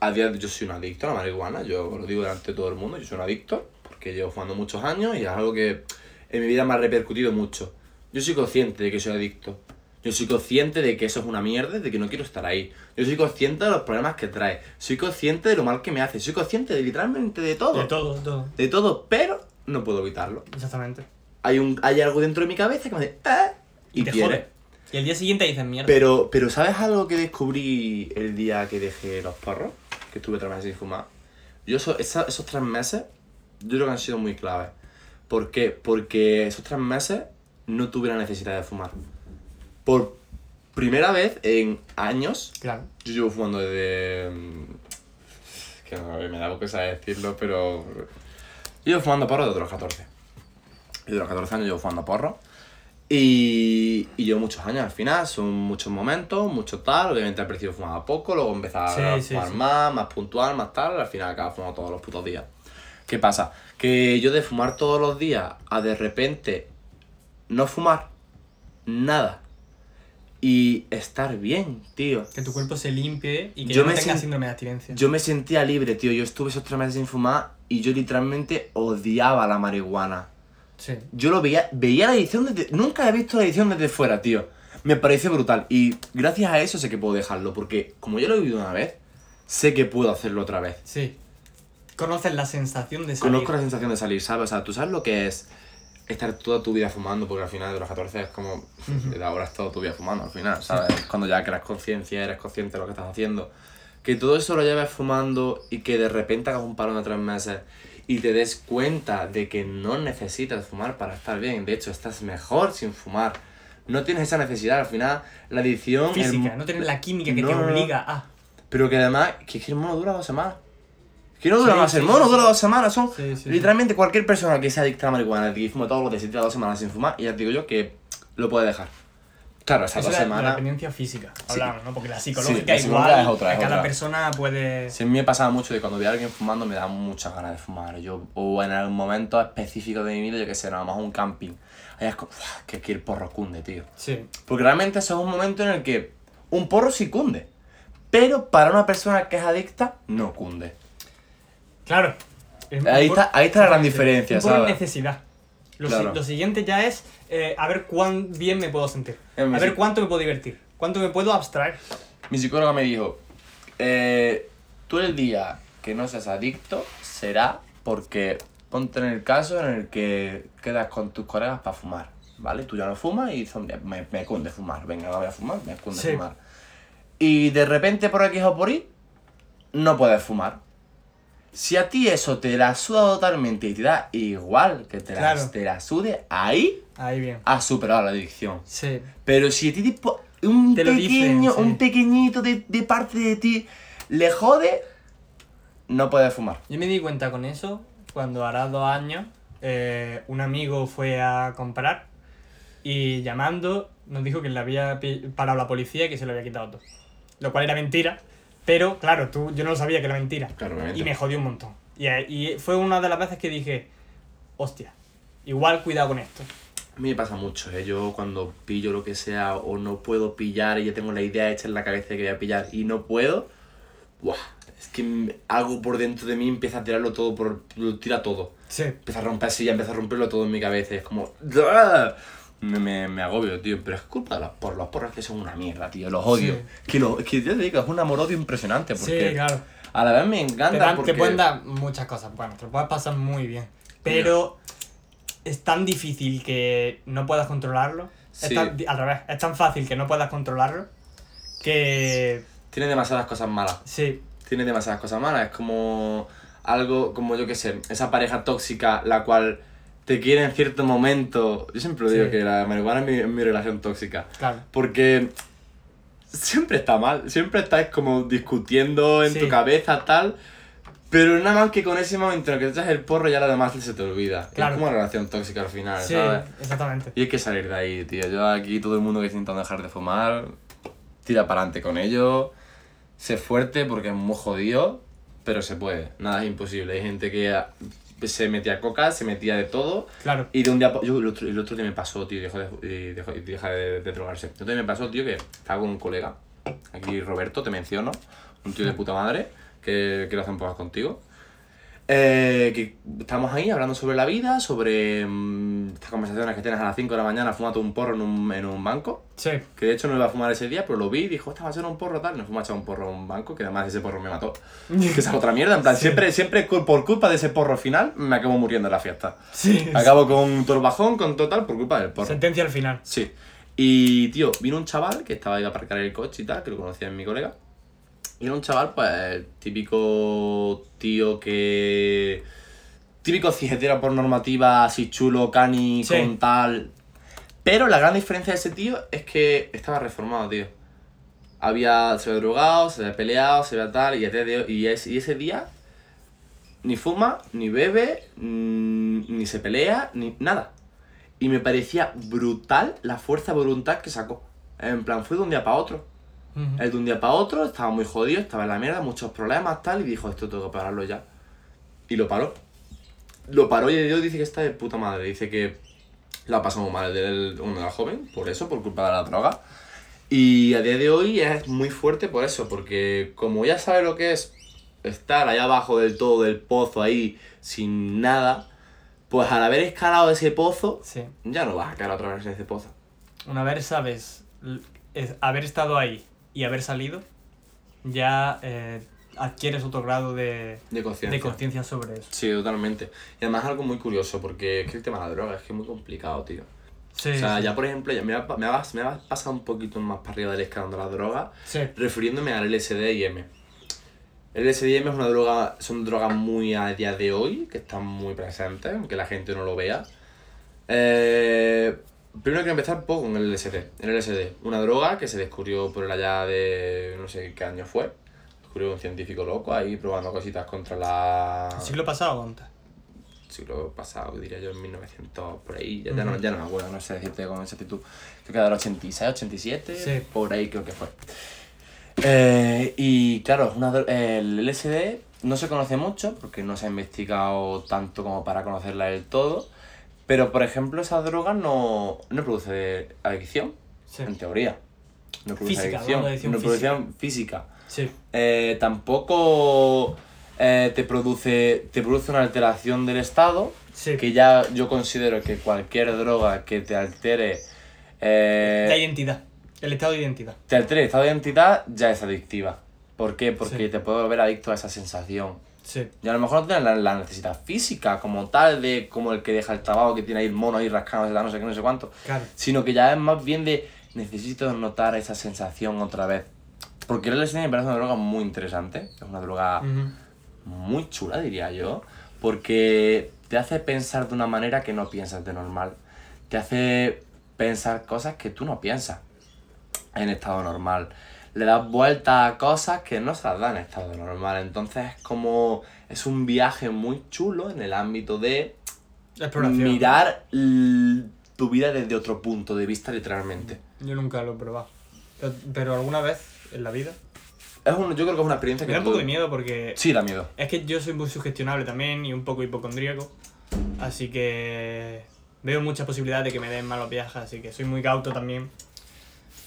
A día, yo soy un adicto a la marihuana, yo lo digo delante de todo el mundo, yo soy un adicto, porque llevo fumando muchos años y es algo que en mi vida me ha repercutido mucho. Yo soy consciente de que soy adicto. Yo soy consciente de que eso es una mierda, de que no quiero estar ahí. Yo soy consciente de los problemas que trae. Soy consciente de lo mal que me hace. Soy consciente de literalmente de todo. De todo, de todo. De todo, pero no puedo evitarlo. Exactamente. Hay, un, hay algo dentro de mi cabeza que me dice, "Eh", Y, te quiere. jode. Y el día siguiente dices mierda. Pero, pero ¿sabes algo que descubrí el día que dejé los porros? Que estuve tres meses sin fumar. Yo eso- esa- esos tres meses, yo creo que han sido muy claves. ¿Por qué? Porque esos tres meses no tuve la necesidad de fumar. Por primera vez en años, Claro. yo llevo fumando desde... mm, Que no, me da cosa decirlo, pero... Yo llevo fumando porro desde los 14. Desde los 14 años llevo fumando porro. Y, y llevo muchos años al final, son muchos momentos, mucho tal. Obviamente al principio fumaba poco, luego empezaba Sí, a sí, fumar sí. más, más puntual, más tal. Al final acaba fumando todos los putos días. ¿Qué pasa? Que yo de fumar todos los días a de repente no fumar nada y estar bien, tío. Que tu cuerpo se limpie y que Yo no me tenga síndrome de abstinencia. Yo me sentía libre, tío. Yo estuve esos tres meses sin fumar y yo literalmente odiaba la marihuana. Sí. Yo lo veía, veía la edición desde... Nunca he visto la edición desde fuera, tío. Me parece brutal. Y gracias a eso sé que puedo dejarlo, porque como yo lo he vivido una vez, sé que puedo hacerlo otra vez. Sí. Conoces la sensación de salir. Conozco la sensación de salir, ¿sabes? O sea, tú sabes lo que es estar toda tu vida fumando, porque al final de los 14 es como... De ahora es toda tu vida fumando, al final, ¿sabes? Cuando ya creas conciencia, eres consciente de lo que estás haciendo. Que todo eso lo lleves fumando y que de repente hagas un parón de tres meses y te des cuenta de que no necesitas fumar para estar bien. De hecho, estás mejor sin fumar. No tienes esa necesidad. Al final, la adicción... el- Física, no tienes la química que No, te obliga a. Pero que además, que es que el mono dura dos semanas. Que no dura Sí, más, sí, el mono dura dos semanas. Son literalmente cualquier persona que sea adicta a la marihuana y fuma todos los días dos semanas sin fumar, y ya te digo yo que lo puede dejar. Claro, esas Eso dos es la, semanas. dependencia física, hablamos, ¿no? Porque la psicológica la psicológica igual, es otra, es cada otra. persona puede... Sí, a mí me pasaba mucho de cuando veía a alguien fumando me da muchas ganas de fumar. Yo, o en algún momento específico de mi vida, yo que sé, nada más un camping. Ahí es como, "Uf, que aquí el porro cunde, tío. Sí. Porque realmente eso es un momento en el que un porro sí cunde. Pero para una persona que es adicta, no cunde. Claro. Es Ahí está- ahí la gran diferencia, por ¿sabes? necesidad. Lo, si- Claro. lo siguiente ya es eh, a ver cuán bien me puedo sentir. A ver cuánto me puedo divertir. Cuánto me puedo abstraer. Mi psicóloga me dijo, eh, tú el día que no seas adicto será porque ponte en el caso en el que quedas con tus colegas para fumar, ¿vale? Tú ya no fumas y son, me, me cunde fumar, venga, no voy a fumar, me cunde Sí. fumar. Y de repente por X o por Y, no puedes fumar. Si a ti eso te la suda totalmente y te da igual que te la, Claro. te la sude, ahí Ahí bien. has superado la adicción. Sí. Pero si a ti tipo, un Te pequeño, dicen, sí. un pequeñito de, de parte de ti le jode, no puedes fumar. Yo me di cuenta con eso cuando hará dos años eh, un amigo fue a comprar y llamando nos dijo que le había parado la policía y que se lo había quitado todo. Lo cual era mentira, pero claro, tú, yo no lo sabía que era mentira. Claro, y me jodió un montón. Y, eh, y fue una de las veces que dije, hostia, igual cuidado con esto. A mí me pasa mucho, ¿eh? Yo cuando pillo lo que sea o no puedo pillar y ya tengo la idea hecha en la cabeza de que voy a pillar y no puedo, ¡buah! Es que algo por dentro de mí empieza a tirarlo todo, por, lo tira todo. Sí. Empieza a romper, sí, ya empieza a romperlo todo en mi cabeza. y Es como... me, me, me agobio, tío. Pero es culpa de los porros. Los porros que son una mierda, tío. Los odio. Sí. Que, lo, es que yo te digo, es un amor-odio impresionante. Porque Sí, claro. a la vez me Te, encanta dan- porque... te pueden dar muchas cosas. Bueno, te lo puedes pasar muy bien. Pero es tan difícil que no puedas controlarlo. Es Sí. tan- al revés, es tan fácil que no puedas controlarlo que. Tiene demasiadas cosas malas. Sí, tiene demasiadas cosas malas. Es como algo, como yo qué sé, esa pareja tóxica la cual te quiere en cierto momento. Yo siempre lo digo Sí. que la marihuana es mi, es mi relación tóxica. claro. Porque siempre está mal, siempre estás como discutiendo en Sí. tu cabeza, tal. Pero nada más que con ese momento en el que te echas el porro ya lo demás se te olvida. Claro. Es como una relación tóxica al final, Sí, ¿sabes? exactamente. Y hay que salir de ahí, tío. Yo aquí, todo el mundo que está intentando dejar de fumar, tira para adelante con ello. Sé fuerte porque es muy jodido, pero se puede. Nada es imposible. Hay gente que se metía coca, se metía de todo. Claro. Y de un día. Yo, el, otro, el otro día me pasó, tío, y dejó de, y dejó- y deja de, de drogarse. Día me pasó, tío, que estaba con un colega. Aquí Roberto, te menciono. Un tío de puta madre, que quiero hacer un poco contigo. Eh, que estamos ahí hablando sobre la vida, sobre mm, estas conversaciones que tienes a las 5 de la mañana fumando un porro en un, en un banco. Sí, Que de hecho no iba a fumar ese día, pero lo vi y dijo, esta va a ser un porro tal. No fuma a echar un porro a un banco, que además ese porro me mató. que esa es otra mierda. En plan, siempre, siempre cu- por culpa de ese porro final me acabo muriendo en la fiesta. sí. Acabo con todo el bajón, con total, por culpa del porro. Sentencia al final. Sí. Y, tío, vino un chaval que estaba ahí a aparcar el coche y tal, que lo conocía en mi colega. Y era un chaval, pues, el típico tío que. Típico cijetero por normativa, así chulo, cani, Sí. con tal. Pero la gran diferencia de ese tío es que estaba reformado, tío. Había, se había drogado, se había peleado, se había tal, y, de hoy- y, y ese día ni fuma, ni bebe, mm, ni se pelea, ni nada. Y me parecía brutal la fuerza de voluntad que sacó. En plan, fue de un día para otro. Ujú. El de un día para otro estaba muy jodido, estaba en la mierda, muchos problemas, tal, y dijo, esto tengo que pararlo ya. Y lo paró. Lo paró y Dios dice que está de puta madre. Dice que la ha pasado muy mal el, uno era joven, por eso, por culpa de la droga. Y a día de hoy es muy fuerte por eso, porque como ya sabe lo que es estar allá abajo del todo del pozo ahí sin nada, pues al haber escalado ese pozo, Sí. ya no vas a caer otra vez en ese pozo. Una vez sabes es- haber estado ahí y haber salido, ya eh, adquieres otro grado de, De conciencia. de sobre eso. Sí, totalmente. Y además algo muy curioso, porque es que el tema de la droga es que es muy complicado, tío. Sí, o sea, sí. ya por ejemplo, ya me ha, me, ha, me ha pasado un poquito más para arriba del escalón de la droga, Sí, refiriéndome al LSD y M. El LSD y M es una droga, son drogas muy a día de hoy, que están muy presentes, aunque la gente no lo vea. Eh, primero quiero empezar un poco con el LSD. El LSD, una droga que se descubrió por el allá de no sé qué año fue. Descubrió un científico loco ahí probando cositas contra la el siglo pasado o antes. siglo pasado, diría yo, en 1900, por ahí, ya, ya no, Ujú. ya no me acuerdo, no sé decirte con exactitud. Creo que era el 86, 87, Sí. por ahí creo que fue. Eh, y claro, una el LSD no se conoce mucho porque no se ha investigado tanto como para conocerla del todo, pero por ejemplo esa droga no, no produce adicción, Sí. en teoría. No produce Física, adicción, de adicción no física. física. Sí, Eh, tampoco eh, te, produce, te produce una alteración del estado, sí. que ya yo considero que cualquier droga que te altere, eh, La identidad. El estado de identidad. te altere el estado de identidad, ya es adictiva. ¿Por qué? Porque Sí. te puede volver adicto a esa sensación. Sí. Y a lo mejor no tienes la, la necesidad física como tal, de como el que deja el tabaco, que tiene ahí el mono ahí rascándose, no sé qué, no sé cuánto. Claro. Sino que ya es más bien de necesito notar esa sensación otra vez. Porque el LSD me parece una droga muy interesante. Es una droga muy chula, diría yo, porque te hace pensar de una manera que no piensas de normal. Te hace pensar cosas que tú no piensas en estado normal. Le das vuelta a cosas que no se las da en estado normal. Entonces es como... Es un viaje muy chulo en el ámbito de Exploración. mirar tu vida desde otro punto de vista, literalmente. Yo nunca lo he probado. Pero, alguna vez en la vida. Es un, yo creo que es una experiencia Me que... da un poco de miedo porque Sí, da miedo. es que yo soy muy sugestionable también y un poco hipocondríaco. Así que veo muchas posibilidades de que me den malos viajes. Así que soy muy cauto también.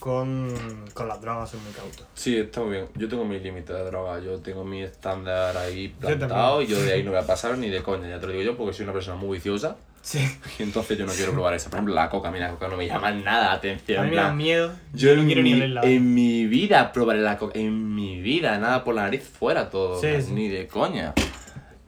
Con, con las drogas soy muy cauto. Sí, está muy bien. Yo tengo mi límite de droga, yo tengo mi estándar ahí plantado y yo de ahí no voy a pasar ni de coña, ya te lo digo yo, porque soy una persona muy viciosa. Sí. Y entonces yo no quiero probar esa. Por ejemplo, la coca, mira, la coca no me llama nada la atención. A mí me da miedo. Yo no en, quiero mi, en mi vida probaré la coca. En mi vida, nada por la nariz fuera todo. Sí. Ni de coña.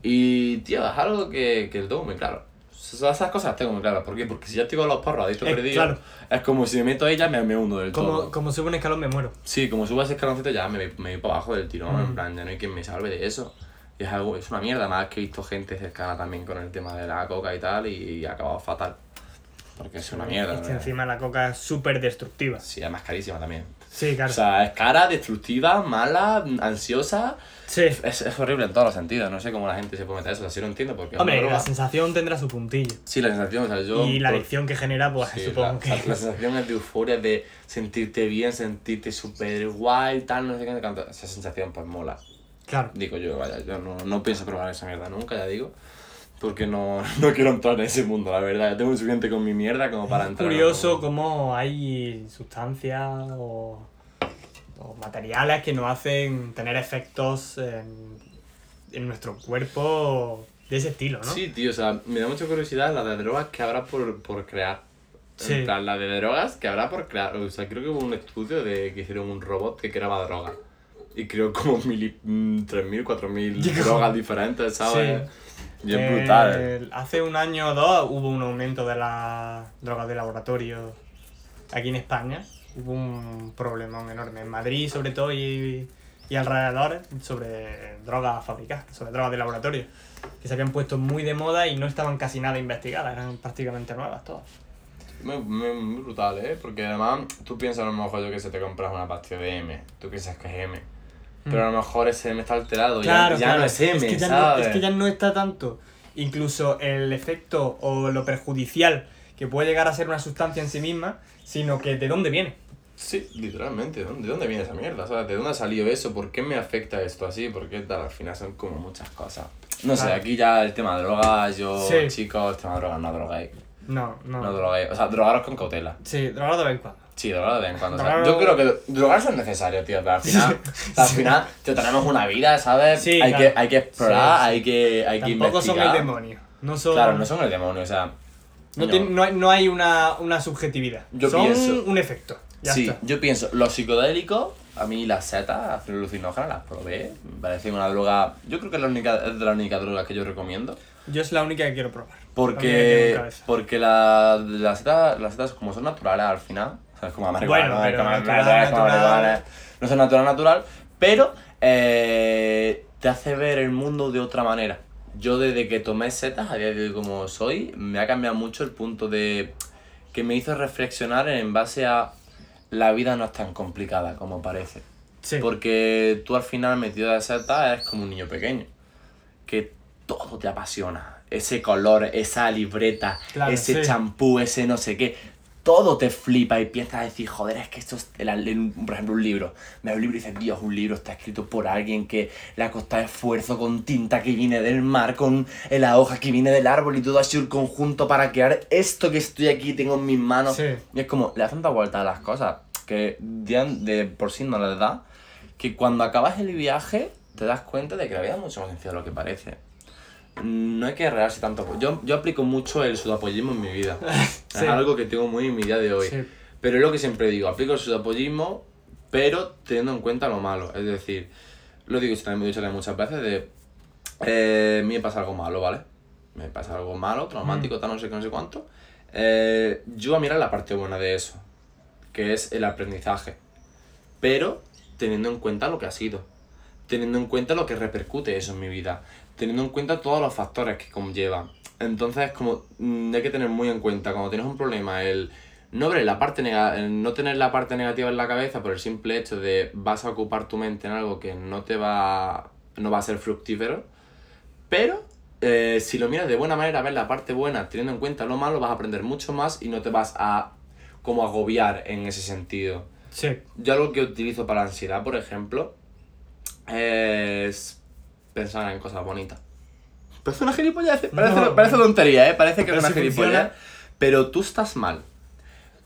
Y, tío, es algo que, que lo tengo muy claro. Esas esas cosas las tengo muy claras. ¿Por qué? Porque si ya estoy con los porros adicto Eh, perdido, claro. es como si me meto ahí ya me, me hundo del Como, todo. como sube un escalón me muero. Sí, como subo ese escaloncito ya me, me voy para abajo del tirón, Mm. en plan, ya no hay quien me salve de eso. Y es algo, es una mierda, más que he visto gente cercana también con el tema de la coca y tal, y, ha acabado fatal. Porque es una mierda. Es que ¿verdad? encima la coca es súper destructiva. Sí, además carísima también. Sí, claro. O sea, es cara, destructiva, mala, ansiosa. sí. Es, es horrible en todos los sentidos. No sé cómo la gente se puede meter eso. Así lo entiendo porque Hombre, la sensación tendrá su puntillo. Sí, la sensación, o sea, yo... y la por- adicción que genera, pues Sí, supongo la, que. la sensación es de euforia, de sentirte bien, sentirte súper guay, tal, no sé qué. Esa sensación pues mola. Claro. Digo yo, vaya, yo no, no pienso probar esa mierda nunca, ya digo. Porque no, no quiero entrar en ese mundo, la verdad. Ya tengo suficiente con mi mierda como para entrar. en curioso cómo hay sustancias o, o materiales que nos hacen tener efectos en, en nuestro cuerpo de ese estilo, ¿no? Sí, tío, o sea, me da mucha curiosidad la de drogas que habrá por, por crear. Sí. En plan, la de drogas que habrá por crear. O sea, creo que hubo un estudio de que hicieron un robot que creaba droga. Y creó como mil, y- mm, 3.000, 4.000 Digo. drogas diferentes, ¿sabes? Y es Eh, brutal. Hace un año o dos hubo un aumento de las drogas de laboratorio aquí en España. Hubo un problemón enorme en Madrid, sobre todo, y, y alrededor, sobre drogas fabricadas, sobre drogas de laboratorio, que se habían puesto muy de moda y no estaban casi nada investigadas, eran prácticamente nuevas todas. Muy, muy, muy brutal, ¿eh? Porque además tú piensas a lo mejor yo que se te compras una pastilla de M, tú piensas que es M. Pero a lo mejor ese M está alterado, ya- Claro, ya, claro. no es M, que ya no, ¿sabes? es que ya no está tanto. Incluso el efecto o lo perjudicial que puede llegar a ser una sustancia en sí misma, sino que de dónde viene. Sí, literalmente, ¿de dónde, de dónde viene esa mierda? ¿Sabes? ¿De dónde ha salido eso? ¿Por qué me afecta esto así? ¿Por qué tal? Al final son como muchas cosas. No sé, aquí ya el tema de drogas, yo, Sí. chicos, el tema de drogas, no droguéis. No, no. No droguéis. O sea, drogaros con cautela. Sí, drogado de vez en cuando. Sí, drogaros de vez en cuando. yo creo que drogarse es necesario, tío, pero al final, al final, tío, tenemos una vida, ¿sabes? Sí, hay, claro. que, hay que explorar, Sí, hay que, hay que Tampoco son investigar. el demonio. No son. Claro, no son el demonio, o sea... No, no. no hay, no hay una, una subjetividad. Yo son pienso- un efecto. Ya sí, está. yo pienso, los psicodélicos, a mí las setas alucinógenas las probé, me parece una droga, yo creo que es, la única, es de las únicas drogas que yo recomiendo, Yo es la única que quiero probar. La que porque, cabeza. porque la- las setas, las setas como son naturales al final, o sea, es como marihuana, Bueno, ¿no? Es pero como natural, marihuana, es como natural. no natural, natural, pero eh, te hace ver el mundo de otra manera. Yo desde que tomé setas, a día de hoy como soy, me ha cambiado mucho el punto de que me hizo reflexionar en base a la vida no es tan complicada como parece. Sí. Porque tú al final metido de setas eres como un niño pequeño. Que todo te apasiona. Ese color, esa libreta, Claro, ese sí. champú, ese no sé qué. Todo te flipa y empiezas a decir, joder, es que esto es, el- el- por ejemplo, un libro. Me da un libro y dices, Dios, un libro está escrito por alguien que le ha costado esfuerzo con tinta que viene del mar, con la hoja que viene del árbol y todo así un conjunto para crear esto que estoy aquí, tengo en mis manos. Sí. Y es como, le das tanta vuelta a las cosas que de por sí no les da, que cuando acabas el viaje te das cuenta de que la vida es mucho más sencilla de lo que parece. No hay que rearse tanto. Yo, yo aplico mucho el sudapollismo en mi vida. Sí. Es algo que tengo muy en mi día de hoy. Sí. Pero es lo que siempre digo, aplico el sudapollismo, pero teniendo en cuenta lo malo. Es decir, lo digo y también me he dicho también muchas veces de... Eh, me pasa algo malo, ¿vale? Me pasa algo malo, traumático, tal, no sé qué, no sé cuánto. Eh, yo voy a mirar la parte buena de eso, que es el aprendizaje. Pero teniendo en cuenta lo que ha sido. Teniendo en cuenta lo que repercute eso en mi vida. Teniendo en cuenta todos los factores que conllevan. Entonces, como mm, hay que tener muy en cuenta cuando tienes un problema, el no ver la parte nega- el no tener la parte negativa en la cabeza por el simple hecho de vas a ocupar tu mente en algo que no te va no va a ser fructífero, pero eh, si lo miras de buena manera, ver la parte buena, teniendo en cuenta lo malo, vas a aprender mucho más y no te vas a como agobiar en ese sentido. Sí. Yo algo que utilizo para la ansiedad, por ejemplo, es pensar en cosas bonitas. Parece una gilipollez, parece, No. parece tontería, ¿eh? Parece que Pero es una si gilipollez. funciona. Pero tú estás mal.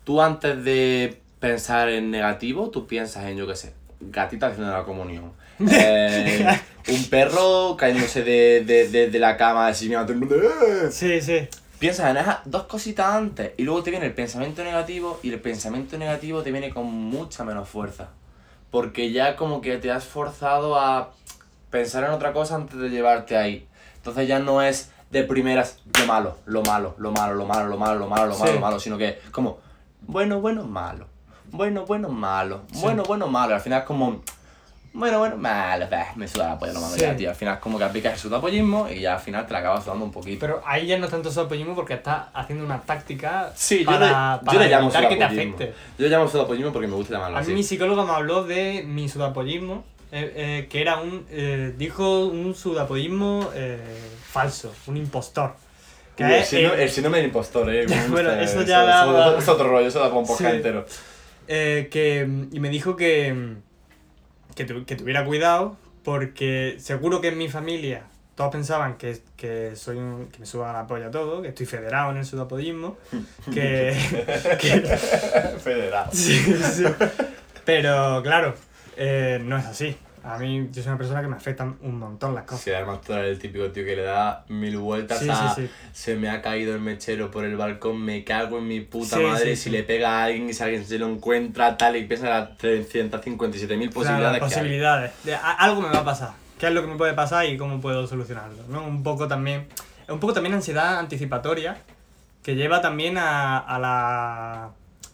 Tú antes de pensar en negativo, tú piensas en, yo qué sé, gatita haciendo la comunión. Eh, un perro cayéndose de, de, de, de la cama así "Eh". Sí, sí. piensas en esas dos cositas antes y luego te viene el pensamiento negativo y el pensamiento negativo te viene con mucha menos fuerza. Porque ya como que te has forzado a pensar en otra cosa antes de llevarte ahí. Entonces ya no es de primeras lo malo, lo malo, lo malo, lo malo, lo malo, lo malo, lo malo, Sí. lo malo, sino que como bueno, bueno, malo. Bueno, bueno, malo. Bueno, bueno, malo. Al final es como bueno, bueno, malo, bah, me suda la polla lo malo Sí. ya, tío. Al final es como que aplicas el sudapollismo y ya al final te la acabas sudando un poquito. Pero ahí ya no es tanto sudapollismo porque estás haciendo una táctica Sí, yo, para, le, para yo le llamo evitar que te afecte. Yo le llamo sudapollismo porque me gusta llamarlo A mí así. mi psicólogo me habló de mi sudapollismo, eh, eh, que era un, eh, dijo un sudapollismo eh, falso, un impostor. Que Uy, el, síndrome, el síndrome del impostor, eh. me Bueno, eso ya eso, da- eso es otro rollo, eso da para un podcast Sí. entero. que, y me dijo que, que, tu- que tuviera cuidado porque seguro que en mi familia todos pensaban que, que soy un, que me suba la polla todo, que estoy federado en el sudapollismo, que, que, Federal. Sí, sí. Pero claro, eh, no es así. A mí, yo soy una persona que me afectan un montón las cosas. Sí, además tú eres el típico tío que le da mil vueltas Sí, a sí, sí. se me ha caído el mechero por el balcón, me cago en mi puta madre, si le pega a alguien y si alguien se lo encuentra, tal, y piensa en las 357.000 Claro, posibilidades que hay. posibilidades. De, a- algo me va a pasar. ¿Qué es lo que me puede pasar y cómo puedo solucionarlo? ¿no? Un poco también. Un poco también ansiedad anticipatoria que lleva también a, a las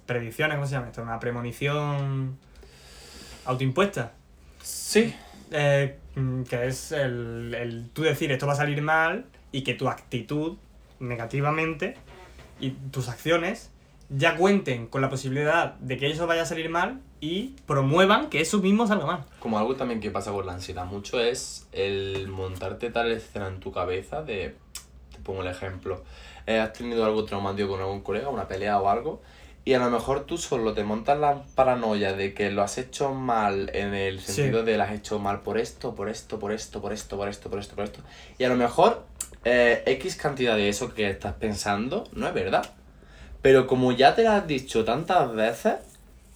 predicciones, ¿cómo se llama esto? Una premonición autoimpuesta. Sí, Eh, mm, que es el, el tú decir esto va a salir mal y que tu actitud negativamente y tus acciones ya cuenten con la posibilidad de que eso vaya a salir mal y promuevan que eso mismo salga mal. Como algo también que pasa con la ansiedad mucho es el montarte tal escena en tu cabeza de, te pongo el ejemplo, eh, has tenido algo traumático con algún colega, una pelea o algo, y a lo mejor tú solo te montas la paranoia de que lo has hecho mal en el Sí. sentido de lo has hecho mal por esto, por esto, por esto, por esto, por esto, por esto, por esto, y a lo mejor eh, X cantidad de eso que estás pensando no es verdad. Pero como ya te lo has dicho tantas veces,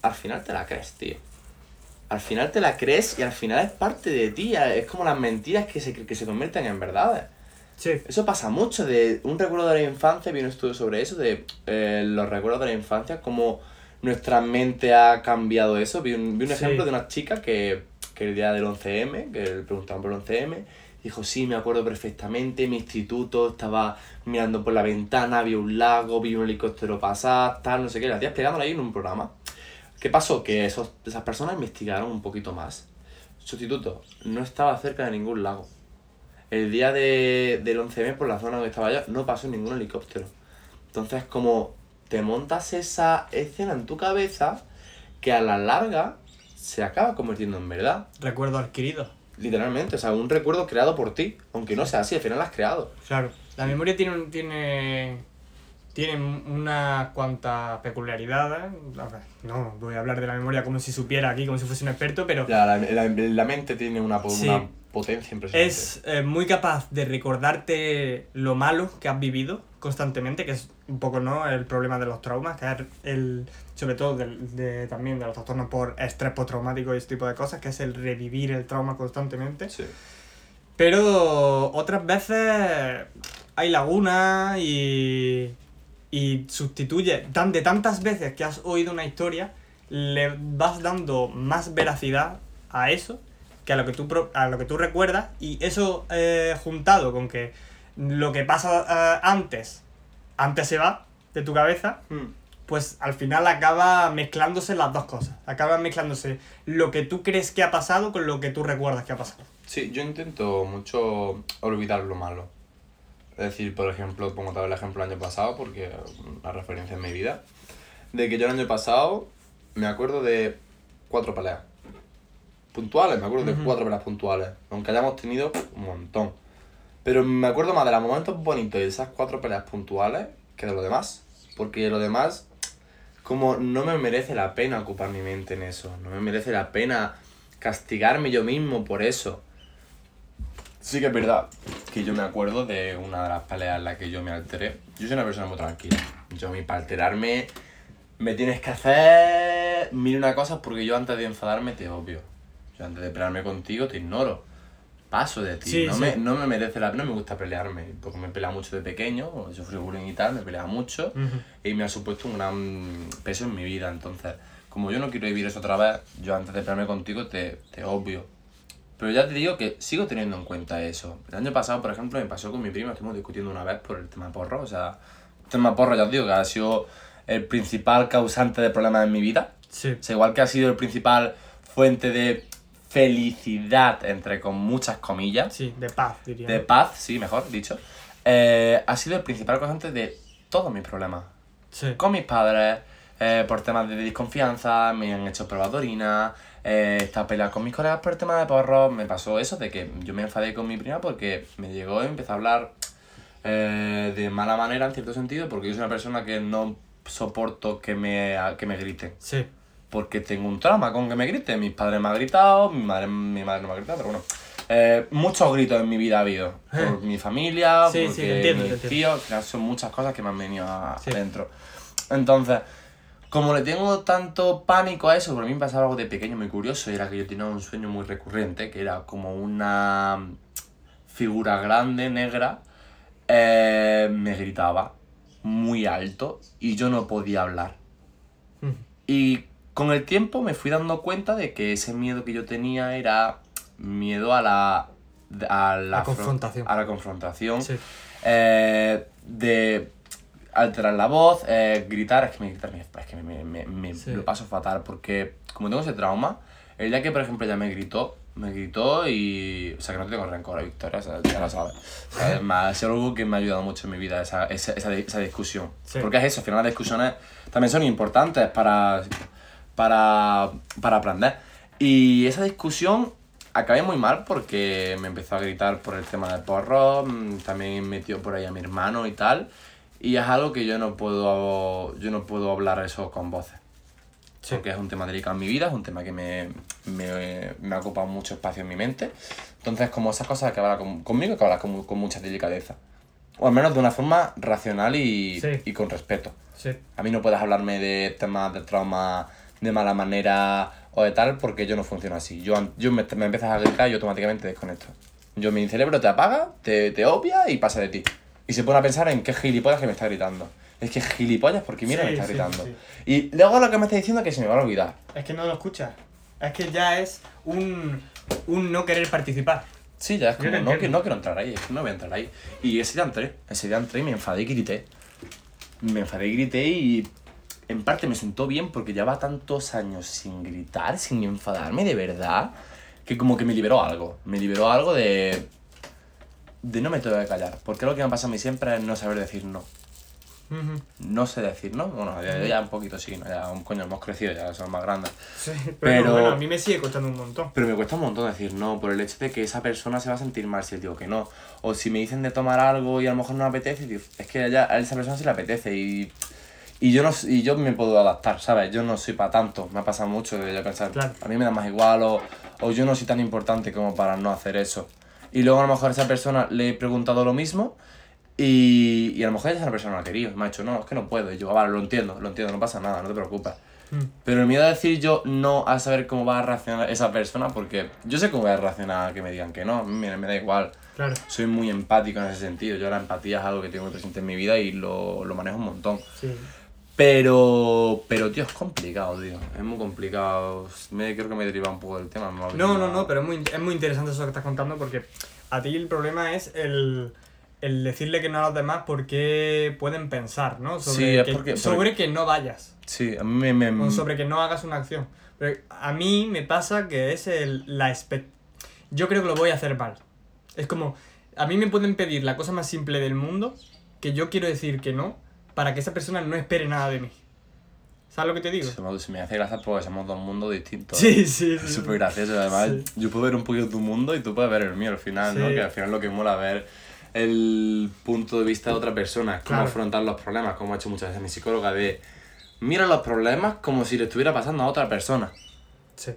al final te la crees, tío al final te la crees y al final es parte de ti. Es como las mentiras que se, que se convierten en verdades. Sí. Eso pasa mucho. De un recuerdo de la infancia, vi un estudio sobre eso, de eh, los recuerdos de la infancia, cómo nuestra mente ha cambiado eso. Vi un, vi un Sí. ejemplo de una chica que, que el día del 11M, que le preguntaban por el 11M, dijo, sí, me acuerdo perfectamente, mi instituto, estaba mirando por la ventana, vi un lago, vi un helicóptero pasar, tal, no sé qué, la tía ahí en un programa. ¿Qué pasó? Que esos, esas personas investigaron un poquito más. Su instituto no estaba cerca de ningún lago. El día de, del 11M, por la zona donde estaba yo, no pasó ningún helicóptero. Entonces, como te montas esa escena en tu cabeza, que a la larga se acaba convirtiendo en verdad. Recuerdo adquirido. Literalmente, o sea, un recuerdo creado por ti. Aunque no sea así, al final lo has creado. Claro. La memoria tiene, tiene, tiene unas cuantas peculiaridades. A ver, no voy a hablar de la memoria como si supiera aquí, como si fuese un experto, pero La, la, la- la mente tiene una, Sí. una potencia impresionante. es eh, muy capaz de recordarte lo malo que has vivido constantemente, que es un poco no el problema de los traumas, que es el, sobre todo del- de, también de los trastornos por estrés postraumático y ese tipo de cosas, que es el revivir el trauma constantemente. Sí. Pero otras veces hay lagunas y, y sustituye, tan, de tantas veces que has oído una historia, le vas dando más veracidad a eso que a lo que tú, a lo que tú recuerdas y eso eh, juntado con que lo que pasa eh, antes, antes se va de tu cabeza, Hmm. pues al final acaba mezclándose las dos cosas. Acaba mezclándose lo que tú crees que ha pasado con lo que tú recuerdas que ha pasado. Sí, yo intento mucho olvidar lo malo. Es decir, por ejemplo, pongo tal el ejemplo el año pasado, porque una referencia en mi vida, de que yo el año pasado me acuerdo de cuatro peleas. Puntuales, me acuerdo de Ujú. cuatro peleas puntuales. Aunque hayamos tenido un montón. Pero me acuerdo más de los momentos bonitos de esas cuatro peleas puntuales que de lo demás. Porque lo demás, como no me merece la pena ocupar mi mente en eso. No me merece la pena castigarme yo mismo por eso. Sí que es verdad que yo me acuerdo de una de las peleas en las que yo me alteré. Yo soy una persona muy tranquila. Yo a mí para alterarme me tienes que hacer mil una cosas porque yo antes de enfadarme te obvio. Yo antes de pelearme contigo te ignoro. paso de ti. Sí, no, sí. Me, no me merece la pena, no me gusta pelearme, porque me he peleado mucho de pequeño, o sufrí bullying y tal, me he peleado mucho Ujú. y me ha supuesto un gran peso en mi vida. Entonces, como yo no quiero vivir eso otra vez, yo antes de pelearme contigo te, te obvio. Pero ya te digo que sigo teniendo en cuenta eso. El año pasado, por ejemplo, me pasó con mi prima, estuvimos discutiendo una vez por el tema porro. O sea, el tema porro, ya os digo, que ha sido el principal causante de problemas en mi vida. Sí. O sea, igual que ha sido el principal fuente de felicidad, entre con muchas comillas, Sí, de paz, diría. de paz, sí, mejor dicho, eh, ha sido el principal causante de todos mis problemas. Sí. Con mis padres, eh, por temas de desconfianza, me han hecho pruebas de orina, eh, he estado peleado con mis colegas por el tema de porros, me pasó eso de que yo me enfadé con mi prima porque me llegó y empezó a hablar eh, de mala manera en cierto sentido, porque yo soy una persona que no soporto que me, que me griten Sí. porque tengo un trauma con que me griten. Mis padres me han gritado, mi madre, mi madre no me ha gritado, pero bueno. Eh, muchos gritos en mi vida ha habido. Por mi familia, Sí, sí, porque entiendo, mis entiendo. tíos, son muchas cosas que me han venido Sí. adentro. Entonces, como le tengo tanto pánico a eso, a mí me pasaba algo de pequeño muy curioso, y era que yo tenía un sueño muy recurrente, que era como una figura grande, negra, eh, me gritaba muy alto y yo no podía hablar. Ujú. Y con el tiempo me fui dando cuenta de que ese miedo que yo tenía era miedo a la... A la, La fron- confrontación. A la confrontación. Sí. eh, de alterar la voz, eh, gritar, es que me gritar, es que me, me- me- me Sí. lo paso fatal porque como tengo ese trauma, el día que por ejemplo ella me gritó, me gritó y... O sea que no tengo rencor a Victoria, o sea, ya lo sabes. Más, es algo que me ha ayudado mucho en mi vida, esa, esa, esa, esa discusión. Sí. Porque es eso, al final las discusiones también son importantes para, para, para aprender. Y esa discusión acabé muy mal porque me empezó a gritar por el tema del porro, mm, también metió por ahí a mi hermano y tal. Y es algo que yo no puedo, yo no puedo hablar eso con voces. Sí. Porque es un tema delicado en mi vida, es un tema que me, me, me ha ocupado mucho espacio en mi mente. Entonces, como esas cosas que hablar con- conmigo, que hablar con, con mucha delicadeza. O al menos de una forma racional y, Sí. y con respeto. Sí. A mí no puedes hablarme de temas de trauma de mala manera o de tal porque yo no funciono así. Yo, yo me, me empiezas a gritar y yo automáticamente desconecto. Yo, mi cerebro te apaga, te, te obvia y pasa de ti. Y se pone a pensar en qué gilipollas que me está gritando. Es que gilipollas porque mira Sí, me está sí, gritando. sí. Y luego lo que me está diciendo es que se me va a olvidar. Es que no lo escuchas. Es que ya es un, un no querer participar. Sí, ya es como, no, que no quiero entrar ahí, es que no voy a entrar ahí. Y ese día entré, ese día entré y me enfadé y grité. Me enfadé y grité y en parte me sentó bien porque llevaba tantos años sin gritar, sin enfadarme de verdad, que como que me liberó algo. Me liberó algo de... de no me tengo que callar. Porque lo que me pasa a mí siempre es no saber decir no. No sé decir no. Bueno, ya, ya un poquito sí, ¿no? ya un coño, hemos crecido, ya somos más grandes. Sí, pero, Pero- bueno, a mí me sigue costando un montón. Pero me cuesta un montón decir no, por el hecho de que esa persona se va a sentir mal si digo que no. O si me dicen de tomar algo y a lo mejor no me apetece, digo, es que a, ella- a esa persona sí le apetece y, y, yo no, y yo me puedo adaptar, ¿sabes? Yo no soy para tanto, me ha pasado mucho de yo pensar, Claro. a mí me da más igual o, o yo no soy tan importante como para no hacer eso. Y luego a lo mejor a esa persona le he preguntado lo mismo y, y a lo mejor esa persona no ha querido, me ha dicho, no, es que no puedo. Y yo, "Ah, vale, lo entiendo, lo entiendo, no pasa nada, no te preocupes. Mm. Pero el miedo a decir yo no a saber cómo va a reaccionar esa persona, porque yo sé cómo voy a reaccionar a que me digan que no, me, me da igual. Claro. Soy muy empático en ese sentido. Yo la empatía es algo que tengo muy presente en mi vida y lo, lo manejo un montón. Sí. Pero, pero tío, es complicado, tío. Es muy complicado. Me, creo que me deriva un poco del tema. me No, no, no, pero es muy, es muy interesante eso que estás contando porque a ti el problema es el, el decirle que no a los demás porque pueden pensar, ¿no? Sobre, Sí, que, porque- sobre que no vayas Sí, a mí me... me o sobre que no hagas una acción. Pero a mí me pasa que es el, la Yo creo que lo voy a hacer mal. Es como, a mí me pueden pedir la cosa más simple del mundo que yo quiero decir que no para que esa persona no espere nada de mí. ¿Sabes lo que te digo? se me, se me hace gracia porque somos dos mundos distintos. Sí, sí, Es súper gracioso, además Sí. yo puedo ver un poquito tu mundo y tú puedes ver el mío al final, ¿no? Sí. Que al final lo que mola ver el punto de vista de otra persona, cómo Claro. afrontar los problemas, como ha hecho muchas veces mi psicóloga, de mira los problemas como si le estuviera pasando a otra persona. Sí.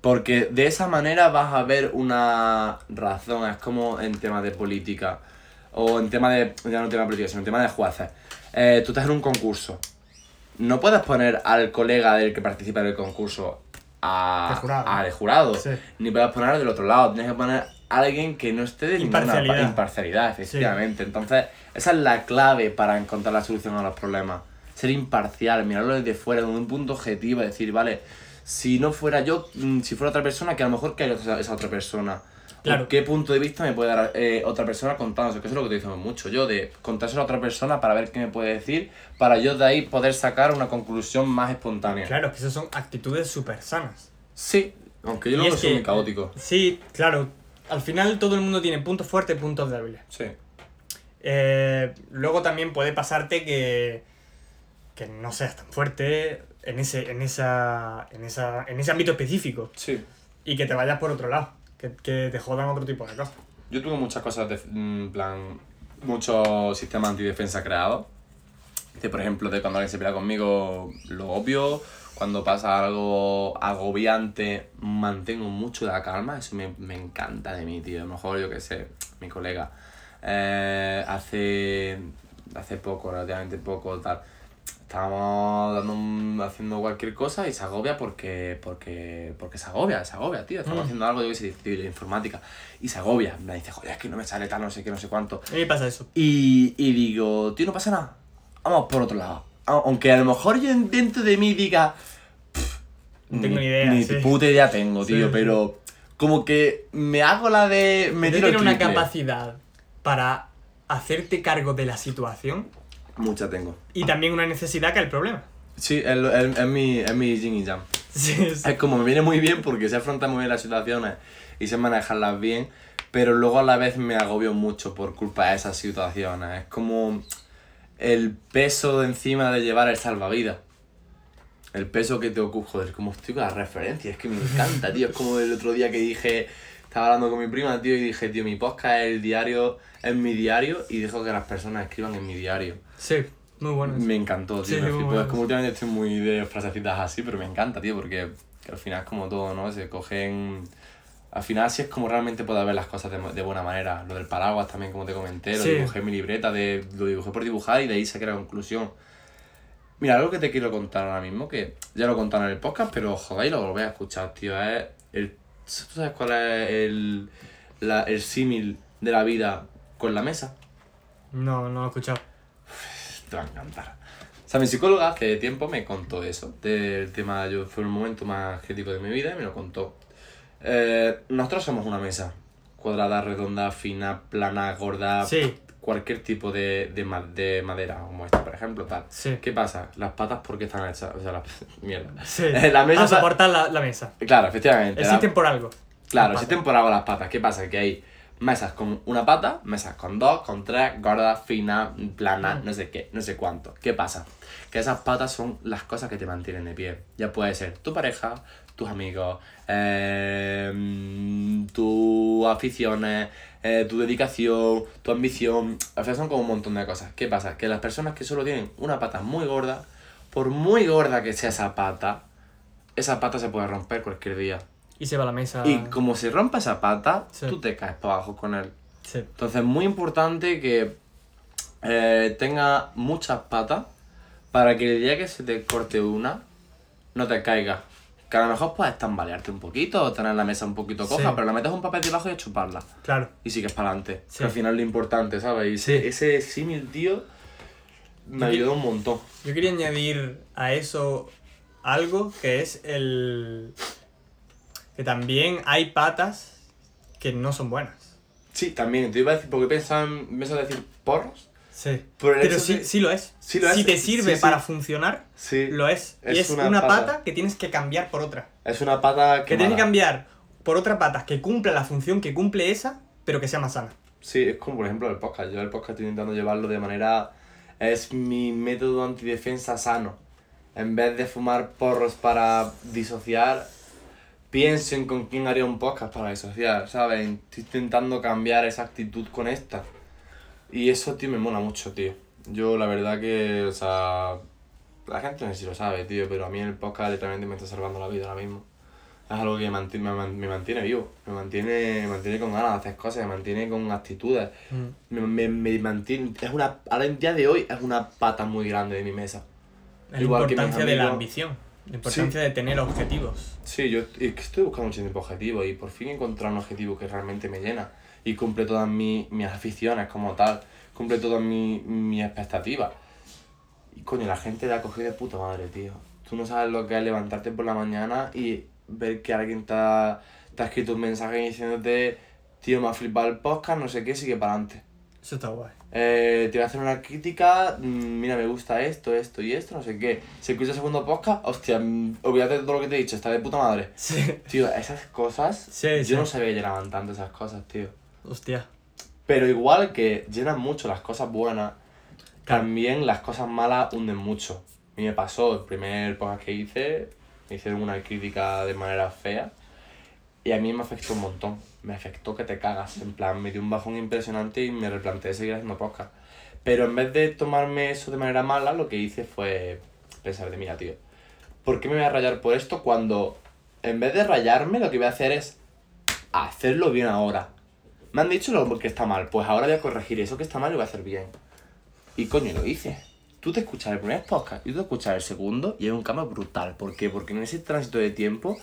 Porque de esa manera vas a ver una razón, es como en temas de política, o en tema de, ya no tema de política, sino en tema de jueces. Eh, tú estás en un concurso, no puedes poner al colega del que participa en el concurso a, De jurado. a de jurado, Sí. ni puedes poner del otro lado, tienes que poner a alguien que no esté de ninguna Imparcialidad. pa- imparcialidad, efectivamente. Entonces, esa es la clave para encontrar la solución a los problemas. Ser imparcial, mirarlo desde fuera, desde un punto objetivo, decir, vale, si no fuera yo, mm, si fuera otra persona, que a lo mejor que hay esa, esa otra persona. Claro. ¿O ¿Qué punto de vista me puede dar eh, otra persona contándose? Que eso es lo que utilizamos mucho yo, de contárselo a otra persona para ver qué me puede decir, para yo de ahí poder sacar una conclusión más espontánea. Claro, que esas son actitudes súper sanas. Sí, aunque yo Y veo soy muy caótico. Sí, claro. Al final todo el mundo tiene puntos fuertes y puntos débiles. Sí. Eh, luego también puede pasarte que, que no seas tan fuerte en ese, en, esa, en, esa, en ese ámbito específico Sí. y que te vayas por otro lado, que, que te jodan otro tipo de cosas. Yo tuve muchas cosas de mm, en plan, muchos sistemas antidefensa creados. De, por ejemplo, de cuando alguien se pelea conmigo, lo obvio. Cuando pasa algo agobiante, mantengo mucho la calma. Eso me, me encanta de mí, tío. A lo mejor, yo que sé, mi colega. eh, hace, hace poco, relativamente poco, tal. Estábamos dando un- haciendo cualquier cosa y se agobia porque, porque, porque se agobia, se agobia, tío. Estamos Mm. haciendo algo, yo que sé, de, informática. Y se agobia. Me dice, joder, es que no me sale tal, no sé qué, no sé cuánto. Me pasa eso. Y, y digo, tío, no pasa nada. Vamos por otro lado. Aunque a lo mejor yo dentro de mí diga. "Pff, No tengo ni idea, Ni sí. puta idea tengo, tío. sí. Pero como que me hago la de. Me tiro el tienes una capacidad para hacerte cargo de la situación Mucha tengo. y también una necesidad que el problema. Sí, es, lo- es- es mi, es mi yin y yang. Sí, sí. Es como me viene muy bien porque sé afrontar muy bien las situaciones y sé manejarlas bien, pero luego a la vez me agobio mucho por culpa de esas situaciones. Es como el peso de encima de llevar el salvavidas. El peso que te ocupa, joder, como estoy con la referencia, es que me encanta, tío. Es como el otro día que dije, estaba hablando con mi prima, tío, y dije, tío, mi podcast es el diario, es mi diario, y dejo que las personas escriban en mi diario. Sí, muy bueno. eso. Me encantó, tío. Sí, me flipó. Es como últimamente estoy muy de frasecitas así, pero me encanta, tío, porque que al final es como todo, ¿no? Se cogen. Al final sí es como realmente puedo ver las cosas de, de buena manera. Lo del paraguas también, como te comenté, lo Sí. dibujé en mi libreta, de, lo dibujé por dibujar y de ahí saqué la conclusión. Mira, algo que te quiero contar ahora mismo, que ya lo he contado en el podcast, pero joder, lo volvéis a escuchar, tío. Es el, ¿Tú sabes cuál es el, la- el símil de la vida con la mesa? No, no lo he escuchado. Te va a encantar. O sea, mi psicóloga hace tiempo me contó eso, del tema, yo fue un momento más crítico de mi vida y me lo contó. Eh, nosotros somos una mesa, cuadrada, redonda, fina, plana, gorda, Sí, cualquier tipo de, de, ma- de madera, como esta, por ejemplo, tal. sí. ¿Qué pasa? Las patas, ¿por qué están hechas? O sea, las... Mierda. Sí. La mesa a está- soportar la, la mesa. Claro, efectivamente. la- Existen por algo. Claro, existen por algo las patas. ¿Qué pasa? Que hay mesas con una pata, mesas con dos, con tres, gorda, fina, plana, no sé qué, no sé cuánto. ¿Qué pasa? Que esas patas son las cosas que te mantienen de pie. Ya puede ser tu pareja, tus amigos, eh, mm, tus aficiones, eh, tu dedicación, tu ambición. Al final son como un montón de cosas. ¿Qué pasa? Que las personas que solo tienen una pata muy gorda, por muy gorda que sea esa pata, esa pata se puede romper cualquier día. Y se va a la mesa. Y como se rompa esa pata, Sí. tú te caes para abajo con él. Sí. Entonces es muy importante que eh, tenga muchas patas para que el día que se te corte una, no te caiga. Que a lo mejor puedes tambalearte un poquito o tener la mesa un poquito coja, Sí. pero la metes un papel debajo y a chuparla. Claro. Y sigues para adelante. Sí. Que al final es lo importante, ¿sabes? Y ese, ese símil, tío, me ayudó un montón. Yo quería añadir a eso algo que es el. Que también hay patas que no son buenas. Sí, también, te iba a decir, porque pensaba en, me decir porros. Sí. Por Pero sí, de- sí lo es. Sí lo es. Si te sirve Sí, para funcionar, Sí. lo es. y Es una una, pata. pata. que tienes que cambiar por otra. Es una pata Que tienes que cambiar por otra pata que cumpla la función que cumple esa, pero que sea más sana. Sí, es como por ejemplo el podcast. Yo el podcast estoy intentando llevarlo de manera... Es mi método antidefensa sano. En vez de fumar porros para disociar, pienso en con quién haría un podcast para disociar, ¿sabes? Estoy intentando cambiar esa actitud con esta. Y eso, tío, me mola mucho, tío. Yo la verdad que, o sea... La gente no sé si lo sabe, tío, pero a mí el podcast literalmente me está salvando la vida ahora mismo. Es algo que me mantiene, me, man- me mantiene vivo, me mantiene, me mantiene con ganas de hacer cosas, me mantiene con actitudes. Me, me, me mantiene, es una, ahora en día de hoy es una pata muy grande de mi mesa. La Igual que mis importancia de la amigos. ambición. La importancia de tener objetivos. Sí, yo es que estoy buscando mucho tiempo objetivos y por fin he encontrado un objetivo que realmente me llena y cumple todas mis, mis aficiones como tal, cumple todas mis, mis expectativas. Y coño, la gente la ha cogido de puta madre, tío. Tú no sabes lo que es levantarte por la mañana y ver que alguien te ha, te ha escrito un mensaje diciéndote, tío, me ha flipado el podcast, no sé qué, sigue para adelante. Eso está guay. Eh, te voy a hacer una crítica, mm, mira, me gusta esto, esto y esto, no sé qué. Si escuchas el segundo podcast, hostia, mm, olvídate de todo lo que te he dicho, está de puta madre. Sí. Tío, esas cosas, Sí, yo sí. no sabía que llenaban tanto esas cosas, tío. Hostia. Pero igual que llenan mucho las cosas buenas, Claro. también las cosas malas hunden mucho. A mí me pasó, el primer podcast que hice, me hicieron una crítica de manera fea y a mí me afectó un montón. Me afectó que te cagas, en plan, me dio un bajón impresionante y me replanteé seguir haciendo podcast. Pero en vez de tomarme eso de manera mala, lo que hice fue pensar de, mira, tío, ¿por qué me voy a rayar por esto cuando en vez de rayarme lo que voy a hacer es hacerlo bien ahora? Me han dicho lo que está mal, pues ahora voy a corregir eso que está mal y voy a hacer bien. Y coño, lo hice. Tú te escuchas el primer podcast y tú te escuchas el segundo y hay un cambio brutal. ¿Por qué? Porque en ese tránsito de tiempo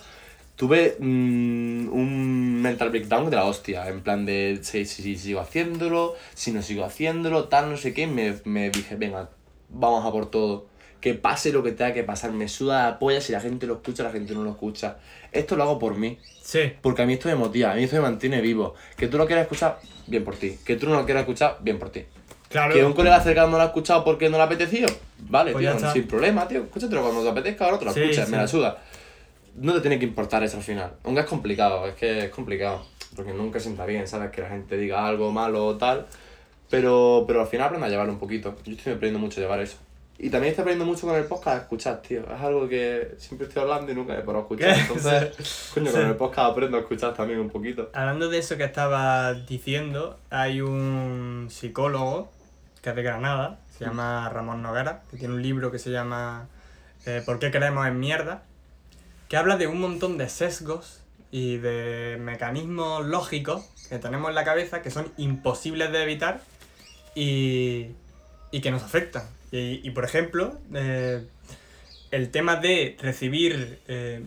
tuve mm, un mental breakdown de la hostia. En plan de si, si, si sigo haciéndolo, si no sigo haciéndolo, tal, no sé qué. y Me, me dije, venga, vamos a por todo. Que pase lo que tenga que pasar. Me suda la polla si la gente lo escucha, la gente no lo escucha. Esto lo hago por mí. Sí. Porque a mí esto me motiva, a mí esto me mantiene vivo. Que tú lo quieras escuchar, bien por ti. Que tú no lo quieras escuchar, bien por ti. Claro. Que un colega cercano no lo ha escuchado porque no le ha apetecido, vale, Pues tío, sin problema, tío. Escúchatelo cuando te apetezca, ahora te lo Sí, escuchas, sí. me la suda. No te tiene que importar eso al final. Aunque es complicado, es que es complicado. Porque nunca sienta bien, ¿sabes? Que la gente diga algo malo o tal. Pero, pero al final aprende a llevarlo un poquito. Yo estoy aprendiendo mucho a llevar eso. Y también estoy aprendiendo mucho con el podcast a escuchar, tío. Es algo que siempre estoy hablando y nunca he parado a escuchar. Entonces, coño, con el podcast aprendo a escuchar también un poquito. Hablando de eso que estabas diciendo, hay un psicólogo que es de Granada, se llama Ramón Noguera, que tiene un libro que se llama eh, ¿Por qué creemos en mierda? Que habla de un montón de sesgos y de mecanismos lógicos que tenemos en la cabeza que son imposibles de evitar y, y que nos afectan. Y, y, por ejemplo, eh, el tema de recibir, eh,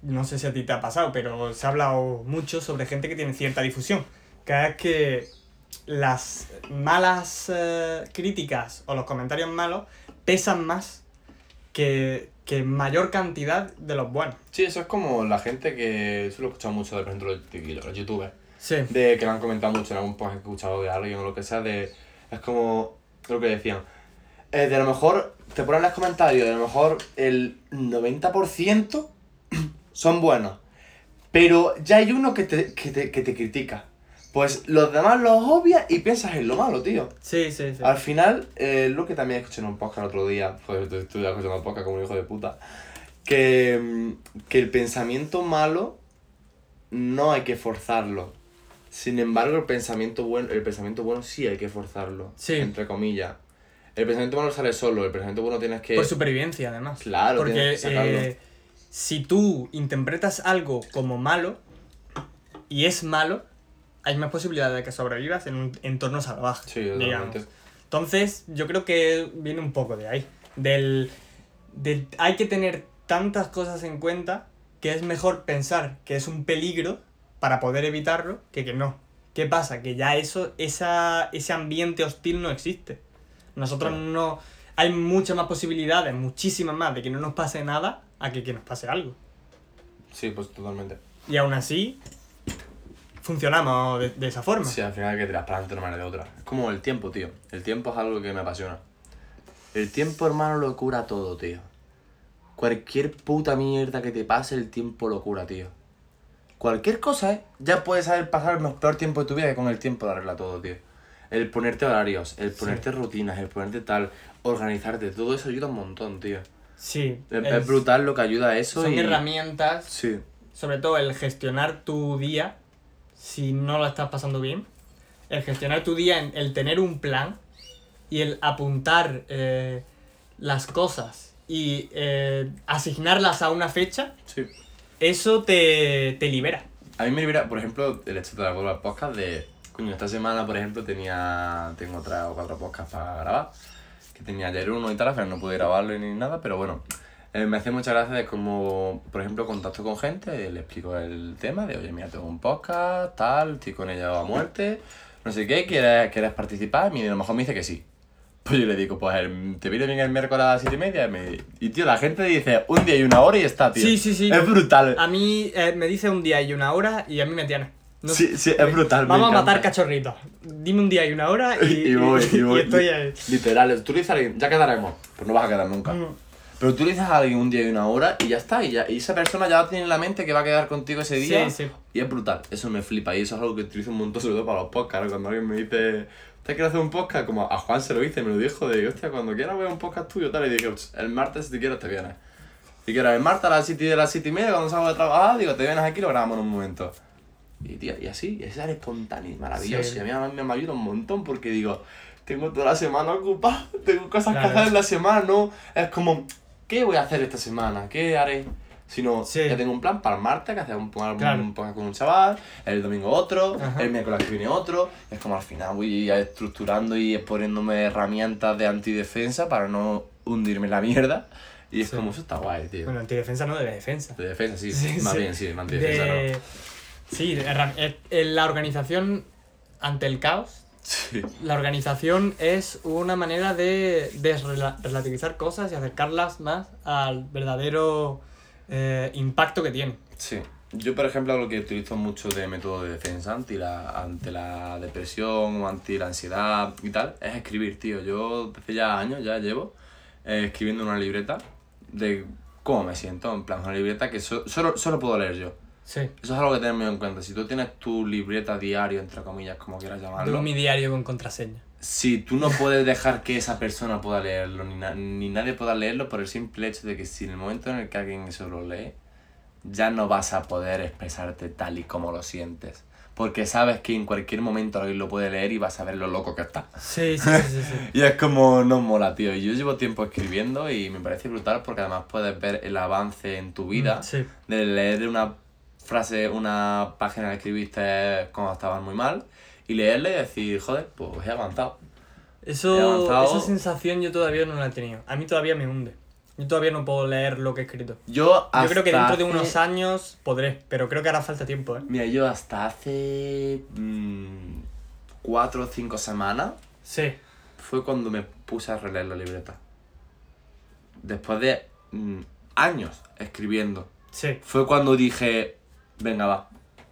no sé si a ti te ha pasado, pero se ha hablado mucho sobre gente que tiene cierta difusión. Que es que las malas eh, críticas o los comentarios malos pesan más que, que mayor cantidad de los buenos. Sí, eso es como la gente que. Eso lo he escuchado mucho de, por ejemplo, los, los youtubers. Sí. De que lo han comentado mucho en algún que he escuchado de alguien o lo que sea. de Es como lo que decían. Eh, de a lo mejor te ponen en los comentarios, de a lo mejor el 90% son buenos. Pero ya hay uno que te, que te, que te critica. Pues los demás los obvias y piensas en lo malo, tío. Sí, sí, sí. Al final, eh, lo que también escuché en un podcast el otro día, pues estuve escuchando un podcast como un hijo de puta, que, mm, que el pensamiento malo no hay que forzarlo. Sin embargo, el pensamiento bueno, el pensamiento bueno sí hay que forzarlo. Sí. Entre comillas. El pensamiento malo sale solo, el pensamiento bueno tienes que. Por supervivencia, además. Claro, Porque eh, si tú interpretas algo como malo y es malo, hay más posibilidad de que sobrevivas en un entorno salvaje. Sí, digamos. totalmente. Entonces, yo creo que viene un poco de ahí. Del, del- hay que tener tantas cosas en cuenta que es mejor pensar que es un peligro para poder evitarlo que que no. ¿Qué pasa? Que ya eso, esa, ese ambiente hostil no existe. Nosotros Claro. no... Hay muchas más posibilidades, muchísimas más, de que no nos pase nada a que, que nos pase algo. Sí, pues totalmente. Y aún así, funcionamos de, de esa forma. Sí, al final hay que tirar para adelante de una manera de otra. Es como el tiempo, tío. El tiempo es algo que me apasiona. El tiempo, hermano, lo cura todo, tío. Cualquier puta mierda que te pase, el tiempo lo cura, tío. Cualquier cosa, ¿eh? Ya puedes haber pasado el peor tiempo de tu vida que con el tiempo lo arregla todo, tío. El ponerte horarios, el ponerte rutinas, el ponerte tal, organizarte, todo eso ayuda un montón, tío. Sí. Es, es- es brutal lo que ayuda a eso Son y... herramientas Sí. sobre todo el gestionar tu día si no lo estás pasando bien, el gestionar tu día, en- el tener un plan y el apuntar eh, las cosas y eh, asignarlas a una fecha, Sí. eso te, te libera. A mí me libera, por ejemplo, el hecho de la vuelvo al podcast de. Coño, esta semana, por ejemplo, tenía. Tengo tres o cuatro podcasts para grabar. Que tenía ayer uno y tal, al final no pude grabarlo ni nada, pero bueno. Eh, me hace mucha gracia de como, por ejemplo, contacto con gente, le explico el tema de, oye, mira, tengo un podcast, tal, estoy con ella a muerte, no sé qué, ¿quieres, quieres participar? Y a lo mejor me dice que sí. Pues yo le digo, pues el- te viene bien el miércoles a las 7 y media. Y, me- y, tío, la gente dice un día y una hora y está, tío. Sí, sí, sí. Es brutal. A mí eh, me dice un día y una hora y a mí me tiene. No Sí, sí, es brutal. Vamos a matar cachorritos. Dime un día y una hora y, Y, voy, y voy. estoy ahí. Literal, tú le dices ya quedaremos, pues no vas a quedar nunca. Mm. Pero tú le dices a alguien un día y una hora y ya está, y, ya, y esa persona ya tiene en la mente que va a quedar contigo ese día. Sí, sí. Y es brutal, eso me flipa, y eso es algo que utilizo un montón, sobre todo para los podcasts. Cuando alguien me dice, ¿te quieres hacer un podcast? Como a Juan se lo hice, me lo dijo, de, hostia, cuando quieras ver un podcast tuyo, tal, y dije, "Ups, el martes si quieres te vienes. Si quieres, el martes a las 7 de las 7 y media, cuando salgo de trabajar, digo, te vienes aquí y lo grabamos en un momento. Y, tío, y así, y es espontáneo, maravilloso. Sí. Y a mí a mí me ayuda un montón porque digo, tengo toda la semana ocupada, tengo cosas Claro. que hacer en la semana, no es como, ¿qué voy a hacer esta semana? ¿Qué haré? Sino, Sí. ya tengo un plan para el martes, que hacer un, un, Claro. un podcast con un chaval, el domingo otro, Ajá. el miércoles que viene otro. Es como al final voy estructurando y poniéndome herramientas de antidefensa para no hundirme en la mierda. Y es Sí. como, eso está guay, tío. Bueno, antidefensa no de defensa. de defensa, sí, Sí, más bien, sí, de antidefensa, De- ¿no? Sí, eh, la organización ante el caos. Sí. La organización es una manera de desrelativizar cosas y acercarlas más al verdadero eh, impacto que tiene. Sí. Yo, por ejemplo, lo que utilizo mucho de método de defensa ante la, ante la depresión o ante la ansiedad y tal, es escribir, tío. Yo desde ya años ya llevo eh, escribiendo en una libreta de cómo me siento, en plan, una libreta que so- solo, solo puedo leer yo. Sí. Eso es algo que tener muy en cuenta. Si tú tienes tu libreta diario, entre comillas, como quieras llamarlo, Tengo mi diario con contraseña. si tú no puedes dejar que esa persona pueda leerlo, ni, na- ni nadie pueda leerlo por el simple hecho de que si en el momento en el que alguien eso lo lee, ya no vas a poder expresarte tal y como lo sientes. Porque sabes que en cualquier momento alguien lo puede leer y vas a ver lo loco que está. Sí, sí, sí, sí. sí. Y es como, no mola, tío. Y Yo llevo tiempo escribiendo y me parece brutal porque además puedes ver el avance en tu vida. Sí. De leer una frase, una página que escribiste cuando estabas muy mal y leerla y decir, joder, pues he avanzado. He Eso, avanzado. esa sensación yo todavía no la he tenido. A mí todavía me hunde. Yo todavía no puedo leer lo que he escrito. Yo, Yo creo que dentro de unos años podré, pero creo que hará falta tiempo, ¿eh? Mira, yo hasta hace mm, cuatro o cinco semanas Sí. fue cuando me puse a releer la libreta. Después de mm, años escribiendo. Sí. Fue cuando dije, venga, va.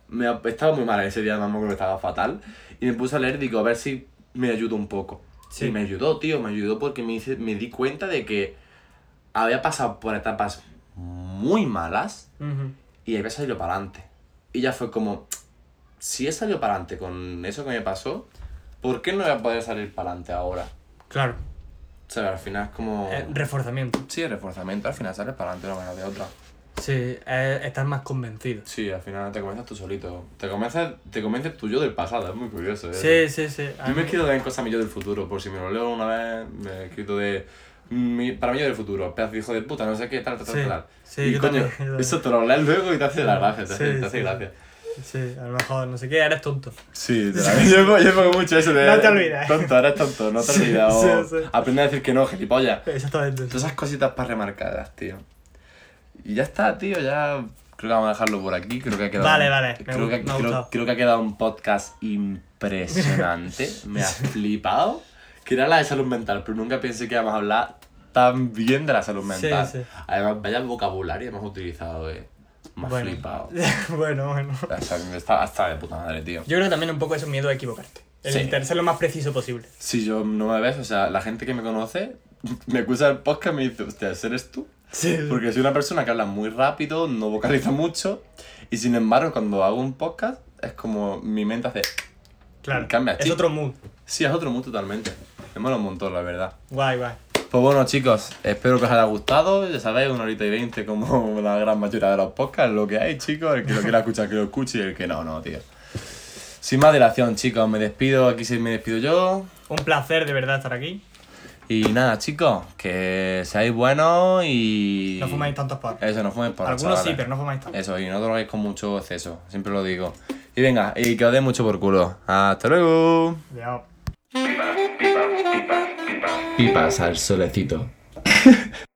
Me, estaba muy mal ese día, me acuerdo que estaba fatal. Y me puse a leer digo, a ver si me ayuda un poco. Sí. Y me ayudó, tío, me ayudó porque me, hice- me di cuenta de que había pasado por etapas muy malas Ujú. y había salido para adelante. Y ya fue como, si he salido para adelante con eso que me pasó, ¿por qué no voy a poder salir para adelante ahora? Claro. O sea, al final es como... Eh, reforzamiento. sí, reforzamiento, al final sales para adelante de una manera o de otra. Sí, eh, estás más convencido. Sí, al final te convences tú solito. Te convences, te convences tu yo del pasado, es muy curioso. ¿eh? Sí, sí, sí. Yo me he escrito también cosas a mi yo del futuro, por si me lo leo una vez, me he escrito de... mi- para mí yo del futuro, pedazo de hijo de puta, no sé qué, tal, tal, Sí, tal. sí, y coño, también, eso te lo lees luego y te hace la gracia, te hace, Sí, te hace gracia. Sí, a lo mejor, no sé qué, eres tonto. Sí, yo, yo pongo mucho eso de... No te olvides. Tonto, eres tonto, no te olvides. Aprende a decir que no, gilipollas. Exactamente. Todas esas cositas para remarcadas, tío. Y ya está, tío, ya creo que vamos a dejarlo por aquí. Creo que ha quedado. Vale, vale, Creo que, creo, creo que ha quedado un podcast impresionante. Me ha flipado. Que era la de salud mental, pero nunca pensé que íbamos a hablar tan bien de la salud mental. sí. Además, vaya vocabulario hemos utilizado, eh. Me ha Bueno. flipado. bueno, bueno. O sea, está, está de puta madre, tío. Yo creo que también un poco es un miedo a equivocarte. El Sí. intentar ser lo más preciso posible. Si yo no me ves, o sea, la gente que me conoce me acusa del podcast y me dice, hostia, ¿eres tú? Sí. Porque soy una persona que habla muy rápido, no vocaliza mucho, y sin embargo, cuando hago un podcast, es como mi mente hace. Claro. Cambia, es chip. otro mood. Sí, es otro mood totalmente. Me mola un montón, la verdad. Guay, guay. Pues bueno, chicos, espero que os haya gustado. Ya sabéis, una horita y veinte, como la gran mayoría de los podcasts, lo que hay, chicos. El que lo quiera escuchar, que lo escuche, y el que no, no, tío. Sin más dilación, chicos, me despido. Aquí sí me despido yo. Un placer de verdad estar aquí. Y nada, chicos, que seáis buenos y. No fumáis tantos porros. Eso, no fuméis por Algunos sí, pero no fumáis tantos. Eso, y no droguéis con mucho exceso, siempre lo digo. Y venga, y que os dé mucho por culo. Hasta luego. Cuidado. Pipas al solecito.